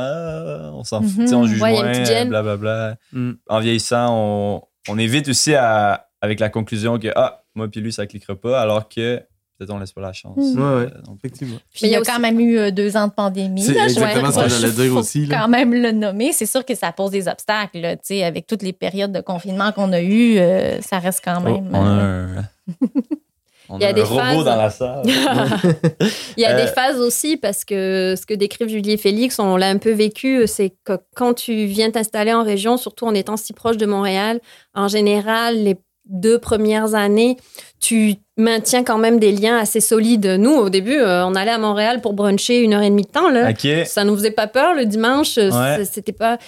on s'en fout, on juge moins, blablabla. Bla, bla. Hmm. En vieillissant, on, on évite aussi à, avec la conclusion que, ah, moi puis lui, ça cliquera pas, alors que peut-être on laisse pas la chance. Oui, hmm. Ouais, effectivement. Mais il y a aussi... quand même eu euh, deux ans de pandémie. C'est exactement ce que j'allais dire aussi. quand même le nommer. C'est sûr que ça pose des obstacles. Là, avec toutes les périodes de confinement qu'on a eues, euh, ça reste quand oh, même... on a euh, un... On il y a, des robot dans la salle. il y a des phases aussi parce que ce que décrivent Julie et Félix, on l'a un peu vécu, c'est que quand tu viens t'installer en région, surtout en étant si proche de Montréal, en général, les deux premières années, tu maintiens quand même des liens assez solides. Nous, au début, euh, on allait à Montréal pour bruncher une heure et demie de temps. Là. Ça nous faisait pas peur le dimanche. C'était pas.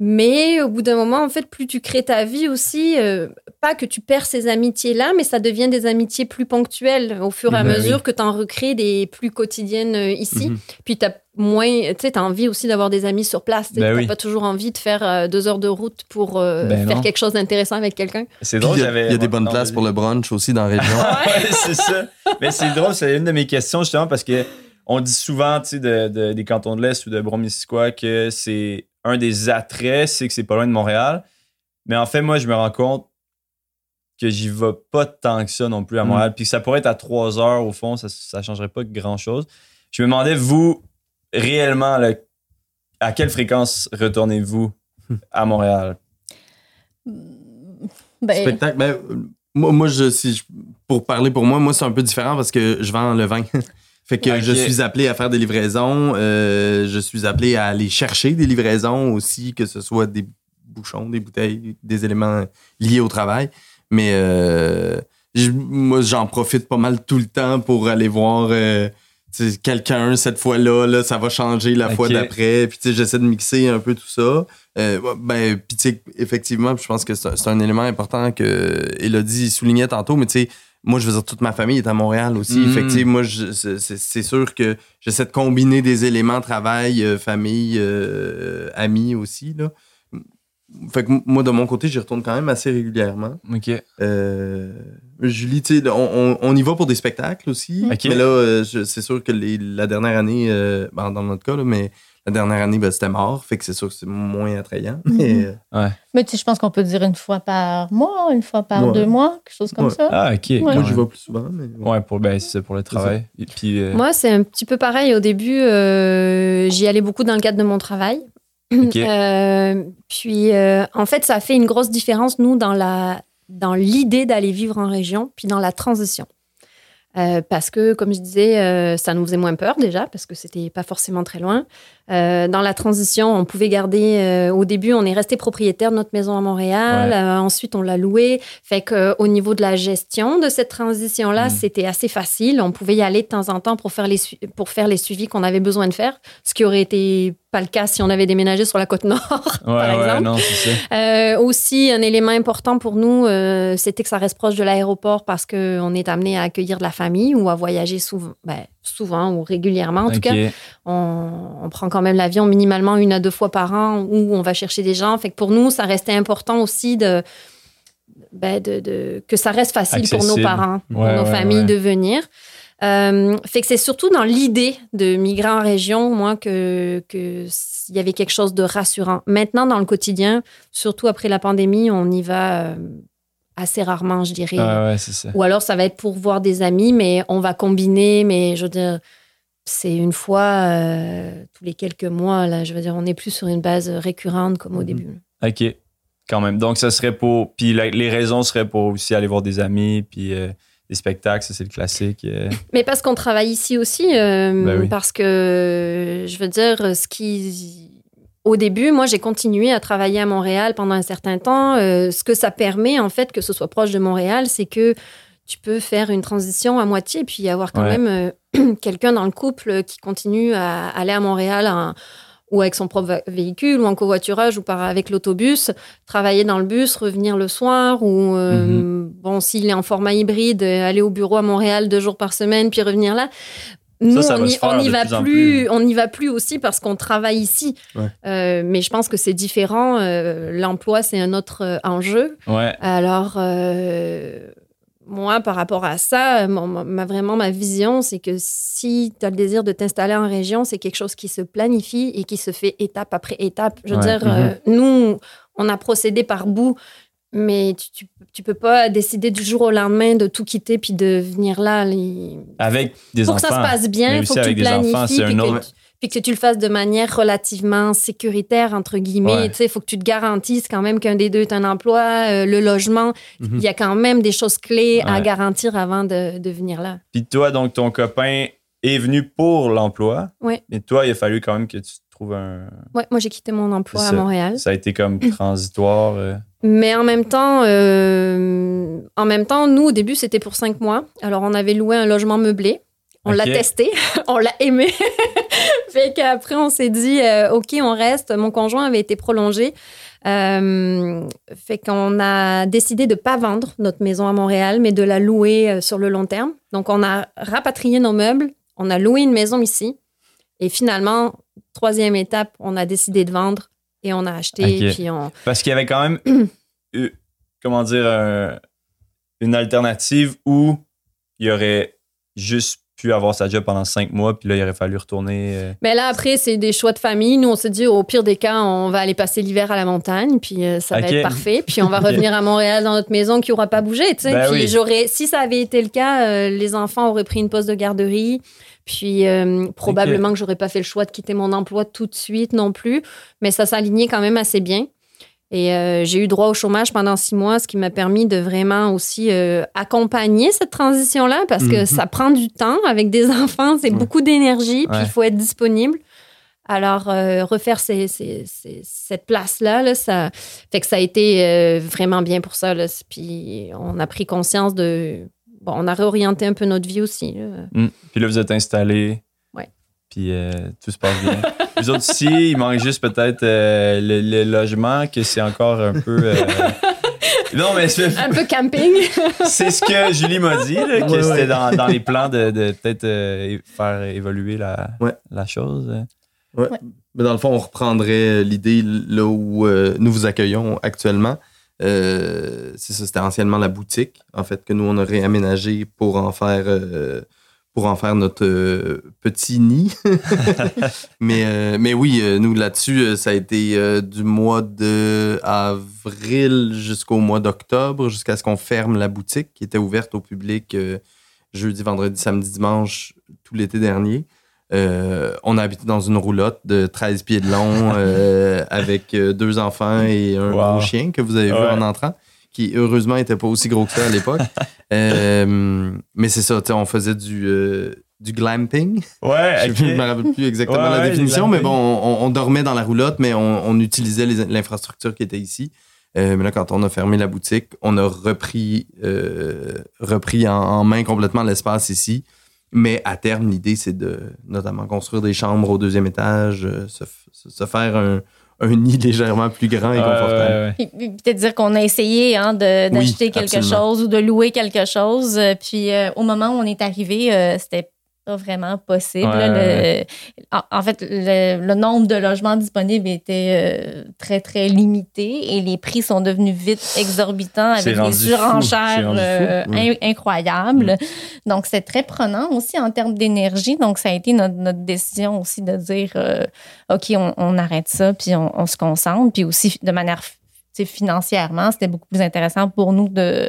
Mais au bout d'un moment, en fait, plus tu crées ta vie aussi, euh, pas que tu perds ces amitiés-là, mais ça devient des amitiés plus ponctuelles au fur et à ben mesure que tu en recrées des plus quotidiennes euh, ici. Mhm. Puis tu as moins, tu sais, as envie aussi d'avoir des amis sur place. Tu ben pas toujours envie de faire euh, deux heures de route pour ben faire quelque chose d'intéressant avec quelqu'un. C'est drôle, il y a, des bonnes places pour le brunch aussi dans la région. ouais, c'est ça. Mais c'est drôle, c'est une de mes questions justement parce que on dit souvent, tu sais, de, des cantons de l'Est ou de Bromisquois que c'est un des attraits, c'est que c'est pas loin de Montréal. Mais en fait, moi, je me rends compte que j'y vais pas tant que ça non plus à mm. Montréal. Puis ça pourrait être à trois heures, au fond, ça, ça changerait pas grand-chose. Je me demandais, vous, réellement, à quelle fréquence retournez-vous à Montréal? Ben... Spectacle, ben, moi, je, si pour parler pour moi, moi, c'est un peu différent parce que je vends le vin. Fait que je suis appelé à faire des livraisons. Euh, je suis appelé à aller chercher des livraisons aussi, que ce soit des bouchons, des bouteilles, des éléments liés au travail. Mais euh, moi, j'en profite pas mal tout le temps pour aller voir euh, quelqu'un cette fois-là. Là, ça va changer la fois d'après. Puis j'essaie de mixer un peu tout ça. ben, puis effectivement, je pense que c'est un élément important que Elodie soulignait tantôt, mais tu sais, moi, je veux dire, toute ma famille est à Montréal aussi. Mm. moi, c'est sûr que j'essaie de combiner des éléments travail, euh, famille, euh, amis aussi. Là. Fait que moi, de mon côté, j'y retourne quand même assez régulièrement. OK. Euh, Julie, tu sais, on, y va pour des spectacles aussi. Mais là, c'est sûr que la dernière année, ben, dans notre cas, mais la dernière année, ben, c'était mort. Fait que c'est sûr que c'est moins attrayant. Mhm. Mais, ouais. mais tu sais, je pense qu'on peut dire une fois par mois, une fois par deux mois, quelque chose comme ça. Ah, OK. Moi, je vais plus souvent. Mais... Ouais, pour, ben, c'est pour le travail. Et puis, euh, Moi, c'est un petit peu pareil. Au début, euh, j'y allais beaucoup dans le cadre de mon travail. puis, en fait, ça a fait une grosse différence, nous, dans la dans l'idée d'aller vivre en région, puis dans la transition. Euh, parce que, comme je disais, euh, ça nous faisait moins peur déjà, parce que c'était pas forcément très loin. Euh, dans la transition, on pouvait garder. au début, on est resté propriétaire de notre maison à Montréal. ensuite, on l'a louée. Fait qu'au niveau de la gestion de cette transition-là, mm. c'était assez facile. On pouvait y aller de temps en temps pour faire les, pour faire les suivis qu'on avait besoin de faire, ce qui aurait été pas le cas si on avait déménagé sur la côte nord, par exemple. Non, euh, aussi, un élément important pour nous, euh, c'était que ça reste proche de l'aéroport parce qu'on est amené à accueillir de la famille ou à voyager souvent, ben, souvent ou régulièrement. En tout cas, on, prend quand même l'avion minimalement une à deux fois par an où on va chercher des gens. Fait que pour nous, ça restait important aussi de, ben, de, que ça reste facile pour nos parents, pour nos familles de venir. Euh, fait que c'est surtout dans l'idée de migrer en région, moi, que qu'il y avait quelque chose de rassurant. Maintenant, dans le quotidien, surtout après la pandémie, on y va euh, assez rarement, je dirais. Ah ouais, ça. Ou alors, ça va être pour voir des amis, mais on va combiner, mais je veux dire, c'est une fois euh, tous les quelques mois, là. Je veux dire, on n'est plus sur une base récurrente comme au mhm. début. OK. Quand même. Donc, ça serait pour. Puis les raisons seraient pour aussi aller voir des amis, puis des spectacles, ça c'est le classique. Euh. Mais parce qu'on travaille ici aussi, euh, ben parce que je veux dire, ce qui. Au début, moi, j'ai continué à travailler à Montréal pendant un certain temps. Euh, ce que ça permet, en fait, que ce soit proche de Montréal, c'est que tu peux faire une transition à moitié, puis avoir quand même quelqu'un dans le couple qui continue à aller à Montréal en, ou avec son propre véhicule, ou en covoiturage, ou par, avec l'autobus, travailler dans le bus, revenir le soir, ou euh, mhm. bon, s'il est en format hybride, aller au bureau à Montréal deux jours par semaine, puis revenir là. Nous, on, n'y va plus, on n'y va plus aussi parce qu'on travaille ici. Euh, mais je pense que c'est différent. Euh, l'emploi, c'est un autre enjeu. Ouais. Alors, moi, par rapport à ça, ma, vraiment ma vision, c'est que si tu as le désir de t'installer en région, c'est quelque chose qui se planifie et qui se fait étape après étape. Je veux dire, euh, mm-hmm. nous, on a procédé par bout, mais tu, tu, peux pas décider du jour au lendemain de tout quitter puis de venir là. Avec des enfants. Pour que ça se passe bien, il faut que tu planifies puis que tu le fasses de manière relativement sécuritaire, entre guillemets. Tu il faut que tu te garantisses quand même qu'un des deux est un emploi, euh, le logement. Mhm. Il y a quand même des choses clés à garantir avant de, de, venir là. Puis toi, donc, ton copain est venu pour l'emploi. Oui. Mais toi, il a fallu quand même que tu trouves un. Oui, moi, j'ai quitté mon emploi à Montréal. Ça a été comme transitoire. Mais en même temps, euh, en même temps, nous, au début, c'était pour cinq mois. Alors, on avait loué un logement meublé. On l'a testé, on l'a aimé. fait qu'après, on s'est dit, euh, OK, on reste. Mon conjoint avait été prolongé. Euh, fait qu'on a décidé de ne pas vendre notre maison à Montréal, mais de la louer sur le long terme. Donc, on a rapatrié nos meubles, on a loué une maison ici. Et finalement, troisième étape, on a décidé de vendre et on a acheté. Puis on... Parce qu'il y avait quand même, comment dire, une alternative où il y aurait juste pu avoir sa job pendant cinq mois, puis là, il aurait fallu retourner. Euh, Mais là, après, c'est des choix de famille. Nous, on se dit, au pire des cas, on va aller passer l'hiver à la montagne, puis euh, ça va être parfait. Puis on va revenir à Montréal dans notre maison qui n'aura pas bougé, tu sais. Ben puis j'aurais, si ça avait été le cas, euh, les enfants auraient pris une poste de garderie. Puis probablement que j'aurais pas fait le choix de quitter mon emploi tout de suite non plus. Mais ça s'alignait quand même assez bien. Et euh, j'ai eu droit au chômage pendant six mois, ce qui m'a permis de vraiment aussi euh, accompagner cette transition-là parce que mhm. ça prend du temps avec des enfants, c'est beaucoup d'énergie, puis il faut être disponible. Alors, euh, refaire cette place-là, là, ça fait que ça a été vraiment bien pour ça. Là. Puis on a pris conscience de. Bon, on a réorienté un peu notre vie aussi. Mmh. Puis là, vous êtes installé. Ouais. Puis tout se passe bien. Les autres aussi, il manque juste peut-être euh, le, logement, que c'est encore un peu. Euh, non, mais un peu camping. c'est ce que Julie m'a dit, que c'était dans, les plans de, peut-être euh, faire évoluer la, la chose. Ouais. Mais dans le fond, on reprendrait l'idée là où nous vous accueillons actuellement. c'est ça, c'était anciennement la boutique, en fait, que nous, on aurait aménagé pour en faire pour en faire notre euh, petit nid. mais, euh, mais oui, euh, nous là-dessus, ça a été du mois de avril jusqu'au mois d'octobre, jusqu'à ce qu'on ferme la boutique qui était ouverte au public jeudi, vendredi, samedi, dimanche tout l'été dernier. on a habité dans une roulotte de 13 pieds de long avec deux enfants et un gros chien que vous avez vu en entrant, qui heureusement n'était pas aussi gros que ça à l'époque. mais c'est ça, on faisait du du glamping. Ouais, Je ne me rappelle plus exactement la définition, mais bon, on, dormait dans la roulotte, mais on, utilisait l'infrastructure qui était ici. Euh, mais là, quand on a fermé la boutique, on a repris, euh, repris en, main complètement l'espace ici. Mais à terme, l'idée, c'est de notamment construire des chambres au deuxième étage, euh, se, faire un, nid légèrement plus grand et confortable. Peut-être dire qu'on a essayé hein, d'acheter quelque chose ou de louer quelque chose. Puis au moment où on est arrivé, c'était vraiment possible. en, fait, le, nombre de logements disponibles était euh, très, très limité et les prix sont devenus vite exorbitants avec des surenchères euh, incroyables. Mm. Donc, c'est très prenant aussi en termes d'énergie. Donc, ça a été notre, décision aussi de dire, euh, OK, on, arrête ça, puis on, on, se concentre. Puis aussi, de manière financièrement, c'était beaucoup plus intéressant pour nous de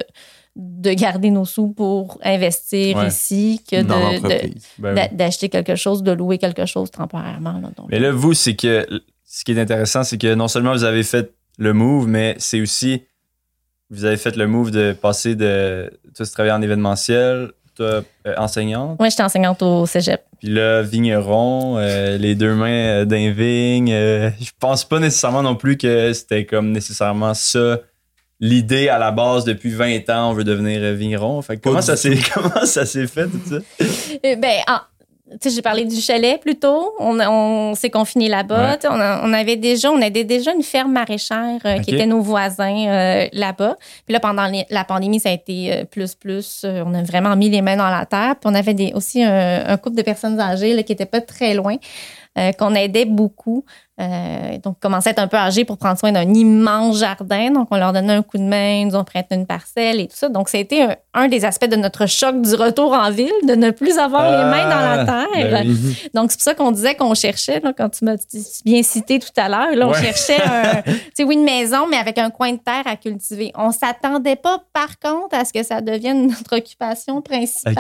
de garder nos sous pour investir ici que ben d'acheter quelque chose, de louer quelque chose temporairement. mais là, vous, c'est que ce qui est intéressant, c'est que non seulement vous avez fait le move, mais c'est aussi vous avez fait le move de passer de toi, tu travailles en événementiel, toi, euh, enseignante. Oui, j'étais enseignante au cégep. Puis là, vigneron, euh, les deux mains euh, d'un vigne. je pense pas nécessairement non plus que c'était comme nécessairement ça l'idée à la base depuis 20 ans, on veut devenir vigneron. Fait comment, ça s'est, comment ça s'est fait, tout ça? Euh, ben, j'ai parlé du chalet plus tôt. On, on s'est confiné là-bas. On, avait déjà, on avait déjà une ferme maraîchère euh, qui était nos voisins euh, là-bas. Puis là, pendant la pandémie, ça a été plus, plus. on a vraiment mis les mains dans la terre. Puis on avait des, aussi un, couple de personnes âgées là, qui n'étaient pas très loin, qu'on aidait beaucoup. Euh, donc, commençaient à être un peu âgés pour prendre soin d'un immense jardin. Donc, on leur donnait un coup de main, ils ont prêté une parcelle et tout ça. Donc, été un, des aspects de notre choc du retour en ville, de ne plus avoir les mains dans la ah, terre. Ben donc, c'est pour ça qu'on disait qu'on cherchait, quand tu m'as bien cité tout à l'heure, là, on cherchait un, oui, une maison, mais avec un coin de terre à cultiver. On s'attendait pas, par contre, à ce que ça devienne notre occupation principale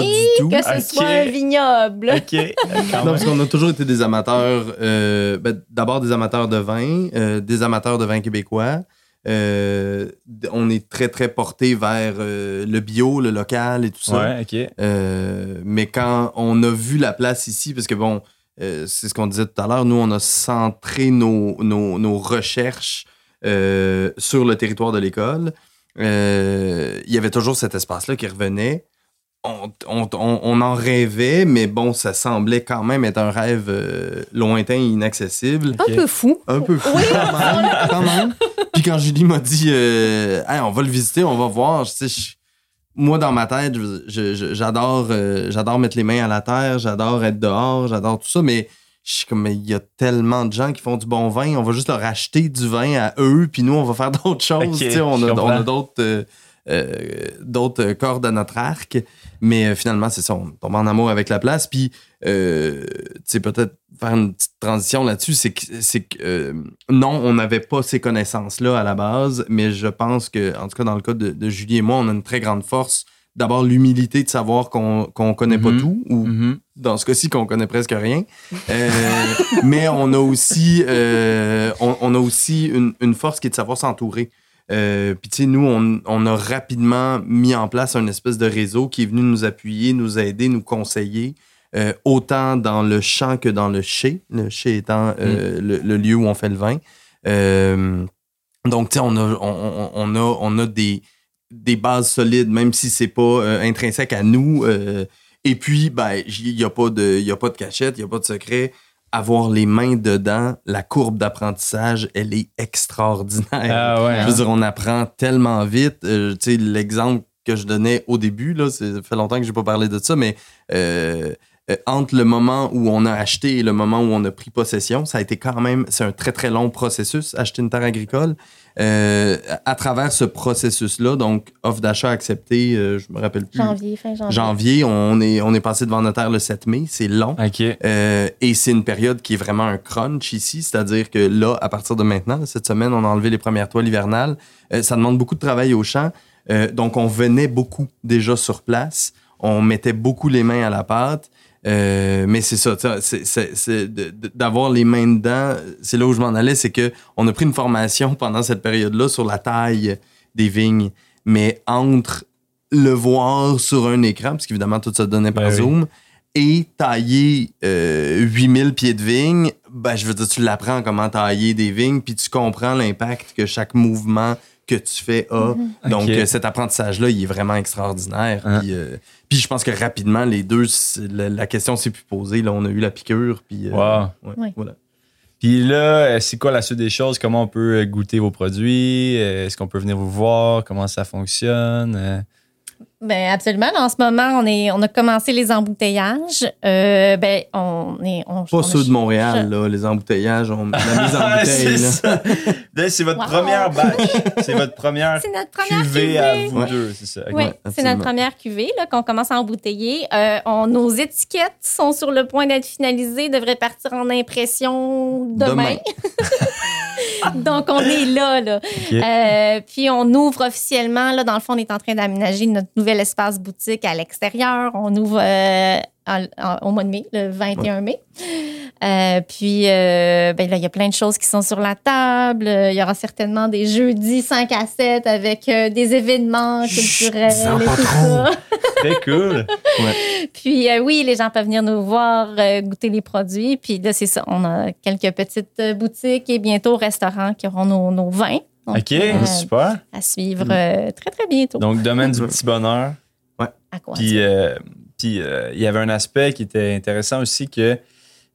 et que ce soit un vignoble. non, parce qu'on a toujours été des amateurs. Euh, ben, d'abord des amateurs de vin, euh, des amateurs de vin québécois. Euh, on est très, très porté vers euh, le bio, le local et tout ça. mais quand on a vu la place ici, parce que bon, c'est ce qu'on disait tout à l'heure, nous, on a centré nos, nos recherches sur le territoire de l'école. Il y avait toujours cet espace-là qui revenait on, en rêvait, mais bon, ça semblait quand même être un rêve euh, lointain, inaccessible. Un peu fou. Un peu fou, quand, même, Puis quand Julie m'a dit, euh, on va le visiter, on va voir, moi, dans ma tête, j'adore euh, j'adore mettre les mains à la terre, j'adore être dehors, j'adore tout ça, mais je suis comme, il y a tellement de gens qui font du bon vin, on va juste leur acheter du vin à eux, puis nous, on va faire d'autres choses. on a d'autres euh, d'autres cordes à notre arc. Mais euh, finalement, c'est ça, on tombe en amour avec la place. Puis, euh, tu sais, peut-être faire une petite transition là-dessus, c'est que, que non, on n'avait pas ces connaissances-là à la base, mais je pense que, en tout cas, dans le cas de, Julie et moi, on a une très grande force. D'abord, l'humilité de savoir qu'on ne connaît pas mm-hmm. tout, ou mm-hmm. dans ce cas-ci, qu'on connaît presque rien. mais on a aussi, on, a aussi une, une, force qui est de savoir s'entourer. Euh, puis, tu sais, nous, on, a rapidement mis en place un espèce de réseau qui est venu nous appuyer, nous aider, nous conseiller, euh, autant dans le champ que dans le chai, le chai étant euh, mm. le, lieu où on fait le vin. donc, tu sais, on a, on, a, on a des, des bases solides, même si c'est pas intrinsèque à nous. et puis, ben, il n'y a, pas de, a pas de cachette, il n'y a pas de secret avoir les mains dedans, la courbe d'apprentissage, elle est extraordinaire. Ah je veux hein? dire, on apprend tellement vite. Euh, tu sais, l'exemple que je donnais au début, là, ça fait longtemps que je n'ai pas parlé de ça, mais euh, euh, entre le moment où on a acheté et le moment où on a pris possession, ça a été quand même, c'est un très très long processus, acheter une terre agricole. Euh, à travers ce processus-là, donc offre d'achat acceptée, euh, je me rappelle plus. Janvier, fin janvier. Janvier, on est, on est passé devant notaire le 7 mai, c'est long. Euh, et c'est une période qui est vraiment un crunch ici, c'est-à-dire que là, à partir de maintenant, cette semaine, on a enlevé les premières toiles hivernales. ça demande beaucoup de travail au champ. donc, on venait beaucoup déjà sur place. On mettait beaucoup les mains à la pâte. Euh, mais c'est ça, c'est d'avoir les mains dedans. C'est là où je m'en allais, c'est que on a pris une formation pendant cette période-là sur la taille des vignes, mais entre le voir sur un écran, parce qu'évidemment tout ça donnait par ben Zoom, et tailler 8000 euh, pieds de vigne, ben, je veux dire, tu l'apprends comment tailler des vignes, puis tu comprends l'impact que chaque mouvement que tu fais a. Mhm. Donc, euh, cet apprentissage-là, il est vraiment extraordinaire. Hein. Euh, puis, je pense que rapidement, les deux, la, question s'est plus posée. Là, on a eu la piqûre, puis voilà. Puis là, c'est quoi la suite des choses? Comment on peut goûter vos produits? Est-ce qu'on peut venir vous voir? Comment ça fonctionne? Ben absolument. En ce moment, on est, on a commencé les embouteillages. Euh, ben on est, on, pas ceux de Montréal là, les embouteillages, on la mise en bouteille. Ben, c'est votre première batch. C'est votre première, notre première cuvée, à vous deux, c'est ça. Oui, c'est notre première cuvée là qu'on commence à embouteiller. Euh, on, nos étiquettes sont sur le point d'être finalisées, devraient partir en impression demain. Donc on est là là. Euh, puis on ouvre officiellement là. Dans le fond, on est en train d'aménager notre nouvelle l'espace boutique à l'extérieur. On ouvre euh, au mois de mai, le 21 mai. Euh, puis, euh, ben là, il y a plein de choses qui sont sur la table. Il y aura certainement des jeudis 5 à 7 avec des événements culturels et tout ça. Très cool. Puis, oui, les gens peuvent venir nous voir, goûter les produits. Puis là, c'est ça. On a quelques petites boutiques et bientôt restaurants qui auront nos, nos vins. OK, euh, super. À suivre euh, très, très bientôt. Donc, domaine du petit bonheur. Ouais. À quoi? Puis, euh, puis il y avait un aspect qui était intéressant aussi que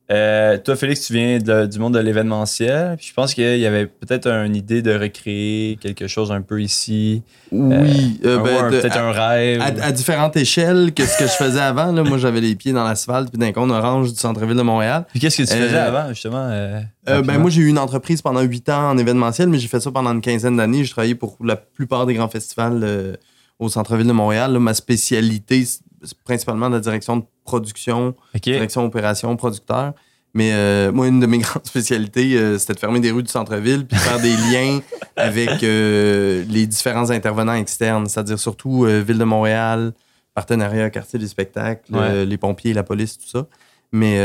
euh, toi, Félix, tu viens du monde de l'événementiel. Je pense qu'il y avait peut-être une idée de recréer quelque chose un peu ici. Oui, euh, ben, peut-être un rêve. À, différentes échelles que ce que je faisais avant. Là, moi, j'avais les pieds dans l'asphalte puis d'un con orange du centre-ville de Montréal. Puis qu'est-ce que tu faisais euh, avant, justement? ben, moi, j'ai eu une entreprise pendant huit ans en événementiel, mais j'ai fait ça pendant une quinzaine d'années. J'ai travaillé pour la plupart des grands festivals au centre-ville de Montréal. ma spécialité, principalement la direction de production, direction opération, producteur. Mais euh, moi, une de mes grandes spécialités, euh, c'était de fermer des rues du centre-ville puis faire des liens avec euh, les différents intervenants externes, c'est-à-dire surtout Ville de Montréal, partenariat, quartier des spectacles, les pompiers, la police, tout ça. Mais,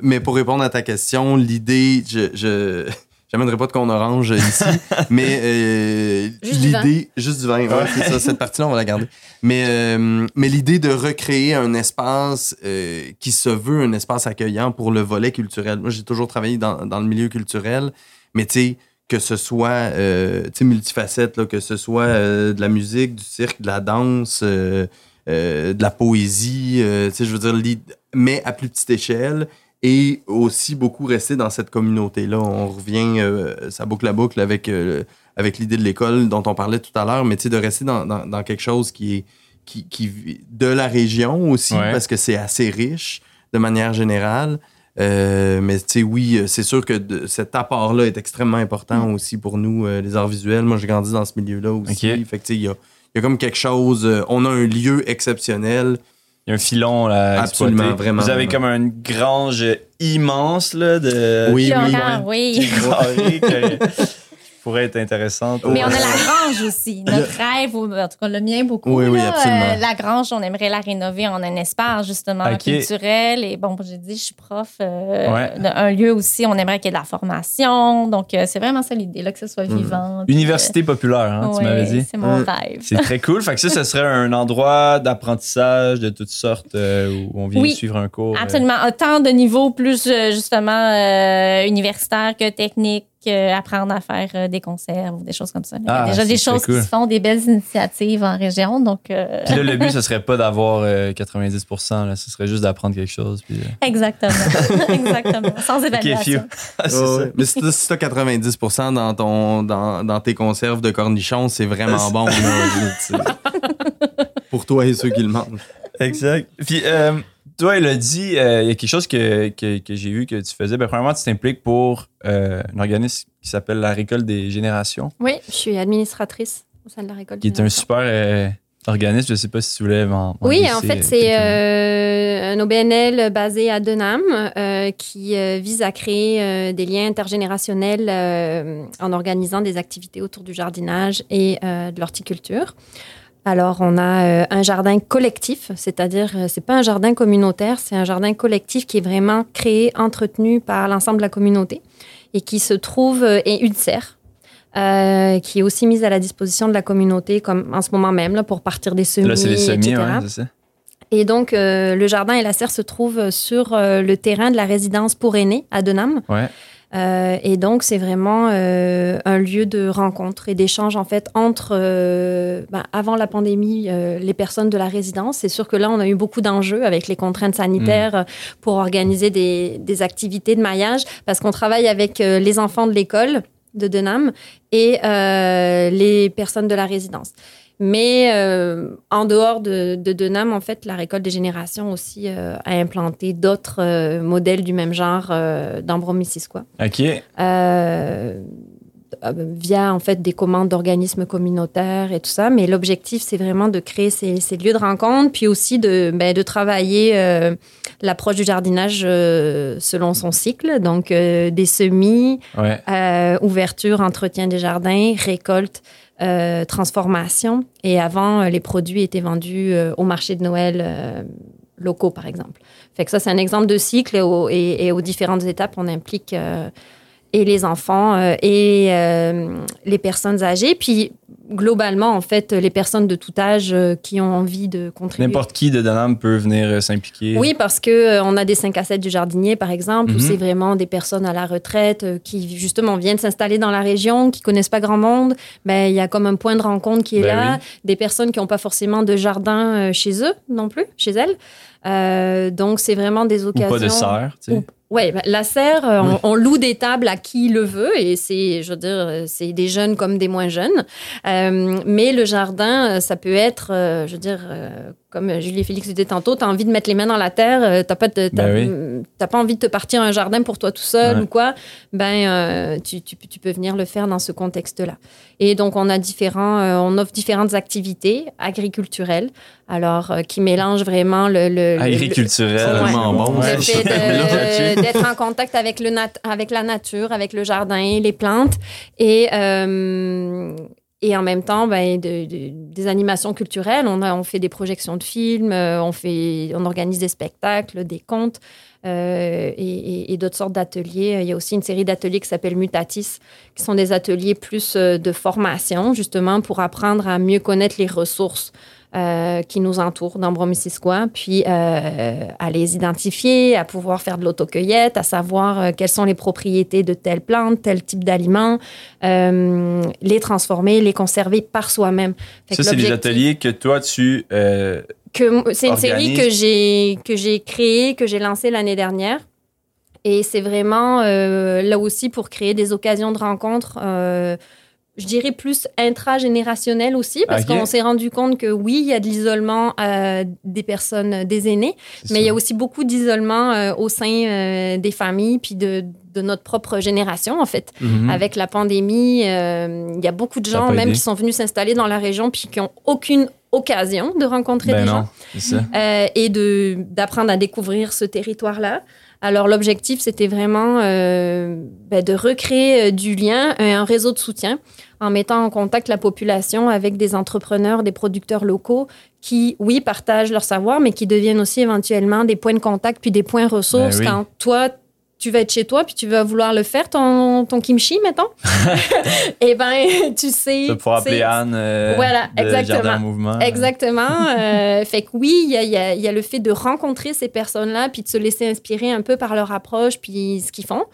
mais pour répondre à ta question, l'idée, je J'amènerai pas de con orange ici, mais euh, l'idée, juste du vin, ouais, c'est ça, cette partie-là, on va la garder. Mais, euh, mais l'idée de recréer un espace euh, qui se veut un espace accueillant pour le volet culturel. Moi, j'ai toujours travaillé dans, dans, le milieu culturel, mais tu sais, que ce soit euh, multifacette, là, que ce soit euh, de la musique, du cirque, de la danse, de la poésie, tu sais, je veux dire, mais à plus petite échelle et aussi beaucoup rester dans cette communauté-là. On revient, euh, ça boucle la boucle avec, euh, avec l'idée de l'école dont on parlait tout à l'heure, mais de rester dans, dans, quelque chose qui est qui, qui de la région aussi, parce que c'est assez riche de manière générale. Euh, mais tu sais, oui, c'est sûr que cet apport-là est extrêmement important mm. aussi pour nous, les arts visuels. Moi, j'ai grandi dans ce milieu-là aussi. Fait il y a, y a comme quelque chose, on a un lieu exceptionnel y a un filon là. Absolument, vraiment. Vous avez comme une grange immense là de. Oui, oui. oui pourrait être intéressante. Mais on a la grange aussi. Notre rêve, en tout cas le mien beaucoup. Oui, oui, absolument. Euh, la grange, on aimerait la rénover en un espace justement culturel. Et bon, j'ai dit, je suis prof euh, d'un lieu aussi, on aimerait qu'il y ait de la formation. Donc, euh, c'est vraiment ça l'idée, là, que ce soit mm. vivant. Université populaire, hein, tu m'avais dit. C'est mon mm. rêve. C'est très cool. Fait que ça, ce serait un endroit d'apprentissage de toutes sortes où on vient suivre un cours. Absolument. Autant de niveaux plus justement universitaires que apprendre à faire euh, des conserves ou des choses comme ça. Il y a ah, déjà des choses qui se font, des belles initiatives en région. Donc, euh, Puis là, le but, ce serait pas d'avoir 90 euh, là, ce serait juste d'apprendre quelque chose. Puis, Exactement. Exactement. Sans évaluation. Ah, Mais si tu as 90 dans, ton, dans, dans, tes conserves de cornichons, c'est vraiment bon. pour toi et ceux qui le mangent. Exact. Puis, toi, elle a dit, euh, il y a quelque chose que, j'ai vu que tu faisais. Ben, premièrement, tu t'impliques pour euh, un organisme qui s'appelle la Récolte des Générations. Oui, je suis administratrice au sein de la Récolte Qui est un super euh, organisme. Je ne sais pas si tu voulais m'en Oui, en fait, c'est un OBNL basé à Denham qui vise à créer des liens intergénérationnels en organisant des activités autour du jardinage et de l'horticulture. Alors, on a un jardin collectif, c'est-à-dire, c'est pas un jardin communautaire, c'est un jardin collectif qui est vraiment créé, entretenu par l'ensemble de la communauté et qui se trouve, et une serre, euh, qui est aussi mise à la disposition de la communauté comme en ce moment même là, pour partir des semis. Là, c'est les semis, ouais, c'est ça. Et donc, euh, le jardin et la serre se trouvent sur euh, le terrain de la résidence pour aînés à Denham. Ouais. Et donc, c'est vraiment un lieu de rencontre et d'échange, en fait, entre, ben, avant la pandémie, les personnes de la résidence. C'est sûr que là, on a eu beaucoup d'enjeux avec les contraintes sanitaires mm. pour organiser des, des, activités de maillage parce qu'on travaille avec les enfants de l'école de Denham et euh, les personnes de la résidence. Mais euh, en dehors de, de, Denham, en fait, la récolte des générations aussi euh, a implanté d'autres modèles du même genre dans Bromissisquoi. OK. via en fait des commandes d'organismes communautaires et tout ça. Mais l'objectif, c'est vraiment de créer ces, ces, lieux de rencontre, puis aussi de, ben, de travailler l'approche du jardinage euh, selon son cycle. Donc, euh, des semis, euh, ouverture, entretien des jardins, récolte, transformation. Et avant, les produits étaient vendus au marché de Noël locaux, par exemple. Fait que ça, c'est un exemple de cycle et, et, aux différentes étapes, on implique et les enfants euh, et euh, les personnes âgées. Puis globalement, en fait, les personnes de tout âge euh, qui ont envie de contribuer. N'importe qui de Danam peut venir s'impliquer. Oui, parce que on a des 5 à 7 du jardinier, par exemple, où mhm. c'est vraiment des personnes à la retraite qui, justement, viennent s'installer dans la région, qui connaissent pas grand monde. Ben, il y a comme un point de rencontre qui est ben là. Des personnes qui n'ont pas forcément de jardin chez eux non plus, chez elles. donc, c'est vraiment des occasions. Ou pas de serre, tu sais. Oui, ben, la serre, euh, on, loue des tables à qui le veut et c'est, je veux dire, c'est des jeunes comme des moins jeunes. Euh, mais le jardin, euh, ça peut être, je veux dire, comme Julie et Félix disaient tantôt, tu as envie de mettre les mains dans la terre, tu pas, ben pas envie de te partir un jardin pour toi tout seul ou quoi, ben tu, tu, tu, peux venir le faire dans ce contexte-là. Et donc, on a différents, on offre différentes activités agriculturelles, alors qui mélangent vraiment le... le Agriculturel, vraiment bon. d'être en contact avec, le avec la nature, avec le jardin, les plantes et, euh, et en même temps ben, des animations culturelles. On, a, on fait des projections de films, euh, on, fait, on organise des spectacles, des contes. Euh, et, d'autres sortes d'ateliers. Il y a aussi une série d'ateliers qui s'appelle Mutatis, qui sont des ateliers plus de formation, justement, pour apprendre à mieux connaître les ressources euh, qui nous entourent dans Bromissisquoi, puis euh, à les identifier, à pouvoir faire de l'autocueillette, à savoir euh, quelles sont les propriétés de telle plante, tel type d'aliment, les transformer, les conserver par soi-même. Ça, c'est des ateliers que toi, tu... c'est une série que j'ai que j'ai créée, que j'ai lancée l'année dernière. Et c'est vraiment là aussi pour créer des occasions de rencontre je dirais plus intragénérationnel aussi, parce qu'on s'est rendu compte que oui, il y a de l'isolement euh, des personnes, des aînés, mais il y a aussi beaucoup d'isolement euh, au sein euh, des familles, puis de, de, notre propre génération, en fait. Mhm. Avec la pandémie, il y a beaucoup de gens même qui sont venus s'installer dans la région, puis qui n'ont aucune occasion de rencontrer ben des non, gens et d'apprendre à découvrir ce territoire-là. Alors l'objectif, c'était vraiment ben, de recréer du lien, un réseau de soutien en mettant en contact la population avec des entrepreneurs, des producteurs locaux qui, oui, partagent leur savoir, mais qui deviennent aussi éventuellement des points de contact puis des points ressources ben quand toi, tu vas être chez toi puis tu vas vouloir le faire, ton, ton kimchi, mettons. eh ben, tu sais. Tu pouvoir appeler Anne. Euh, voilà, exactement. Mouvement. Exactement. euh, fait que oui, il y a, y, a, y a, le fait de rencontrer ces personnes-là puis de se laisser inspirer un peu par leur approche puis ce qu'ils font.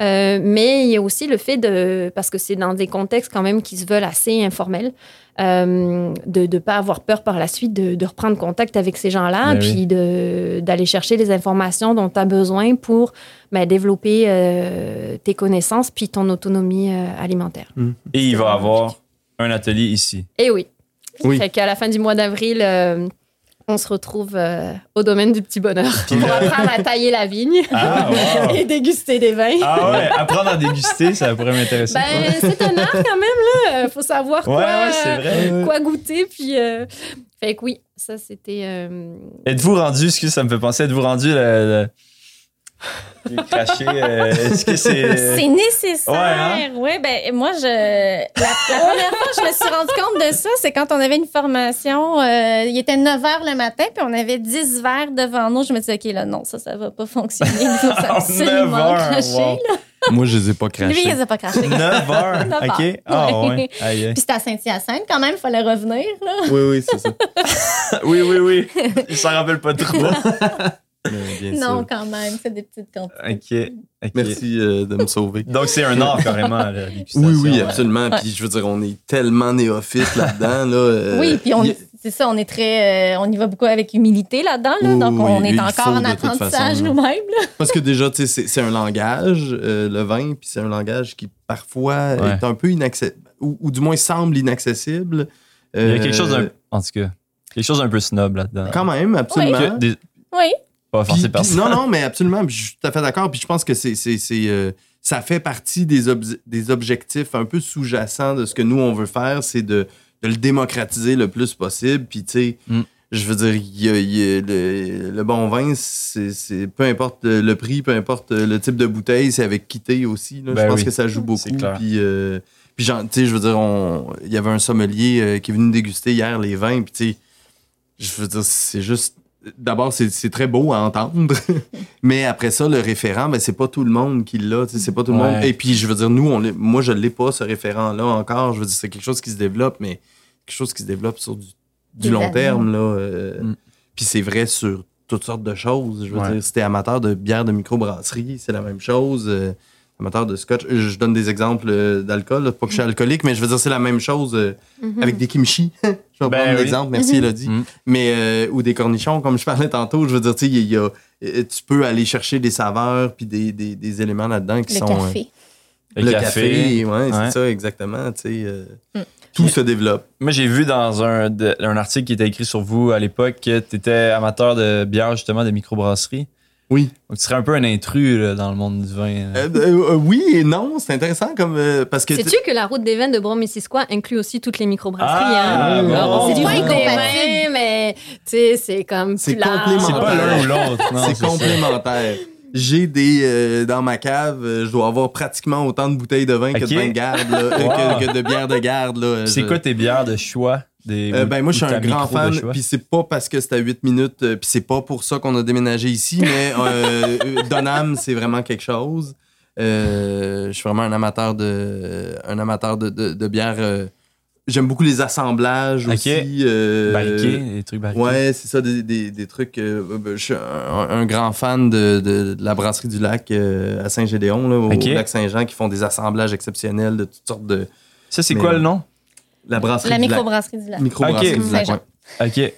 Euh, mais il y a aussi le fait de, parce que c'est dans des contextes quand même qui se veulent assez informels, euh, de ne pas avoir peur par la suite de, de reprendre contact avec ces gens-là, ben puis d'aller chercher les informations dont tu as besoin pour ben, développer euh, tes connaissances puis ton autonomie euh, alimentaire. Mmh. Et il va y avoir un atelier ici. Et oui. oui. Fait qu'à la fin du mois d'avril, on se retrouve euh, au domaine du petit bonheur pour apprendre à tailler la vigne ah, et déguster des vins. Ah ouais, apprendre à déguster, ça pourrait m'intéresser. Ben, c'est un art quand même, là. Faut savoir quoi, quoi goûter. Puis, euh, fait que oui, ça c'était. Euh, êtes-vous rendu, que ça me fait penser, êtes-vous rendu le, craché. Euh, est-ce que c'est. C'est nécessaire. Oui, hein? ben, moi, je. La, première fois que je me suis rendu compte de ça, c'est quand on avait une formation. Euh, il était 9 h le matin, puis on avait 10 verres devant nous. Je me suis dit, OK, là, non, ça, ça va pas fonctionner. Il faut absolument cracher. Moi, je les ai pas crachés. Lui, il les a pas crachés. 9 heures? OK. Ah, ouais. Puis c'était à Saint-Hyacinthe quand même, il fallait revenir. Là. Oui, oui, c'est ça. oui, oui, oui. Il s'en rappelle pas trop. Non, quand même, c'est des petites quantités. OK. Merci euh, de me sauver. Donc, c'est un art carrément, la Oui, oui, absolument. Puis, je veux dire, on est tellement néophyte là-dedans. Là, euh, oui, puis on, c'est ça, on est très. Euh, on y va beaucoup avec humilité là-dedans. Là, donc, on est encore en apprentissage nous-mêmes. Parce que déjà, tu sais, c'est un langage, le vin, puis c'est un langage qui parfois est un peu inaccessible, ou, du moins semble inaccessible. Il y a quelque chose d'un. En tout cas, quelque chose d'un peu snob là-dedans. Quand même, absolument. oui non, non, mais absolument. je suis tout à fait d'accord. Puis je pense que c'est, euh, ça fait partie des, des objectifs un peu sous-jacents de ce que nous, on veut faire, c'est de, le démocratiser le plus possible. Puis, tu sais, mm. je veux dire, le, bon vin, c'est, peu importe le, prix, peu importe le type de bouteille, c'est avec quitté aussi. je ben pense que ça joue beaucoup. Puis, euh, puis tu sais, je veux dire, il y avait un sommelier euh, qui est venu déguster hier les vins. Puis, tu sais, je veux dire, c'est juste d'abord, c'est très beau à entendre. mais après ça, le référent, ben, c'est pas tout le monde qui l'a. C'est pas tout le monde. Et puis, je veux dire, nous, on moi, je l'ai pas, ce référent-là encore. Je veux dire, c'est quelque chose qui se développe, mais quelque chose qui se développe sur du, long terme. Là, euh. mm. Puis c'est vrai sur toutes sortes de choses. Je veux dire, si t'es amateur de bière de microbrasserie, c'est la même chose. Euh, amateur de scotch. Je donne des exemples euh, d'alcool. Pas que je suis alcoolique, mais je veux dire, c'est la même chose euh, mhm. avec des kimchi. je vais ben prendre l'exemple, merci mhm. Elodie. Mhm. Mais, euh, ou des cornichons, comme je parlais tantôt. Je veux dire, tu sais, y a, tu peux aller chercher des saveurs puis des, des, des éléments là-dedans qui le sont. Café. le, café. ouais, c'est ça, exactement. Tu sais, mm. Tout se développe. Moi, j'ai vu dans un, un article qui était écrit sur vous à l'époque que tu étais amateur de bière, justement, de microbrasserie. Oui. Donc, tu serais un peu un intrus dans le monde du vin. Euh, euh, oui et non, c'est intéressant comme euh, parce que. Sais-tu que la route des vins de Bromissisquoi inclut aussi toutes les microbrasseries ah, hein? C'est du vin des mais tu sais, c'est comme C'est complémentaire. C'est pas l'un ou l'autre. C'est complémentaire. J'ai des dans ma cave, je dois avoir pratiquement autant de bouteilles de vin que de vin de garde, que, de bière de garde. C'est quoi tes bières de choix? Euh, ben moi, je suis un grand fan, puis c'est pas parce que c'est à 8 minutes, euh, puis c'est pas pour ça qu'on a déménagé ici, mais euh, Donham, c'est vraiment quelque chose. je suis vraiment un amateur de, un amateur de, de, bière. J'aime beaucoup les assemblages aussi. barriqués, des trucs barriqués. Ouais, c'est ça, des, des, des trucs. Ben, je suis un, grand fan de, de, la brasserie du lac à Saint-Gédéon, au lac Saint-Jean, qui font des assemblages exceptionnels de toutes sortes de. Ça, c'est quoi le nom? La brasserie La microbrasserie du lac. Microbrasserie du lac, OK. ouais.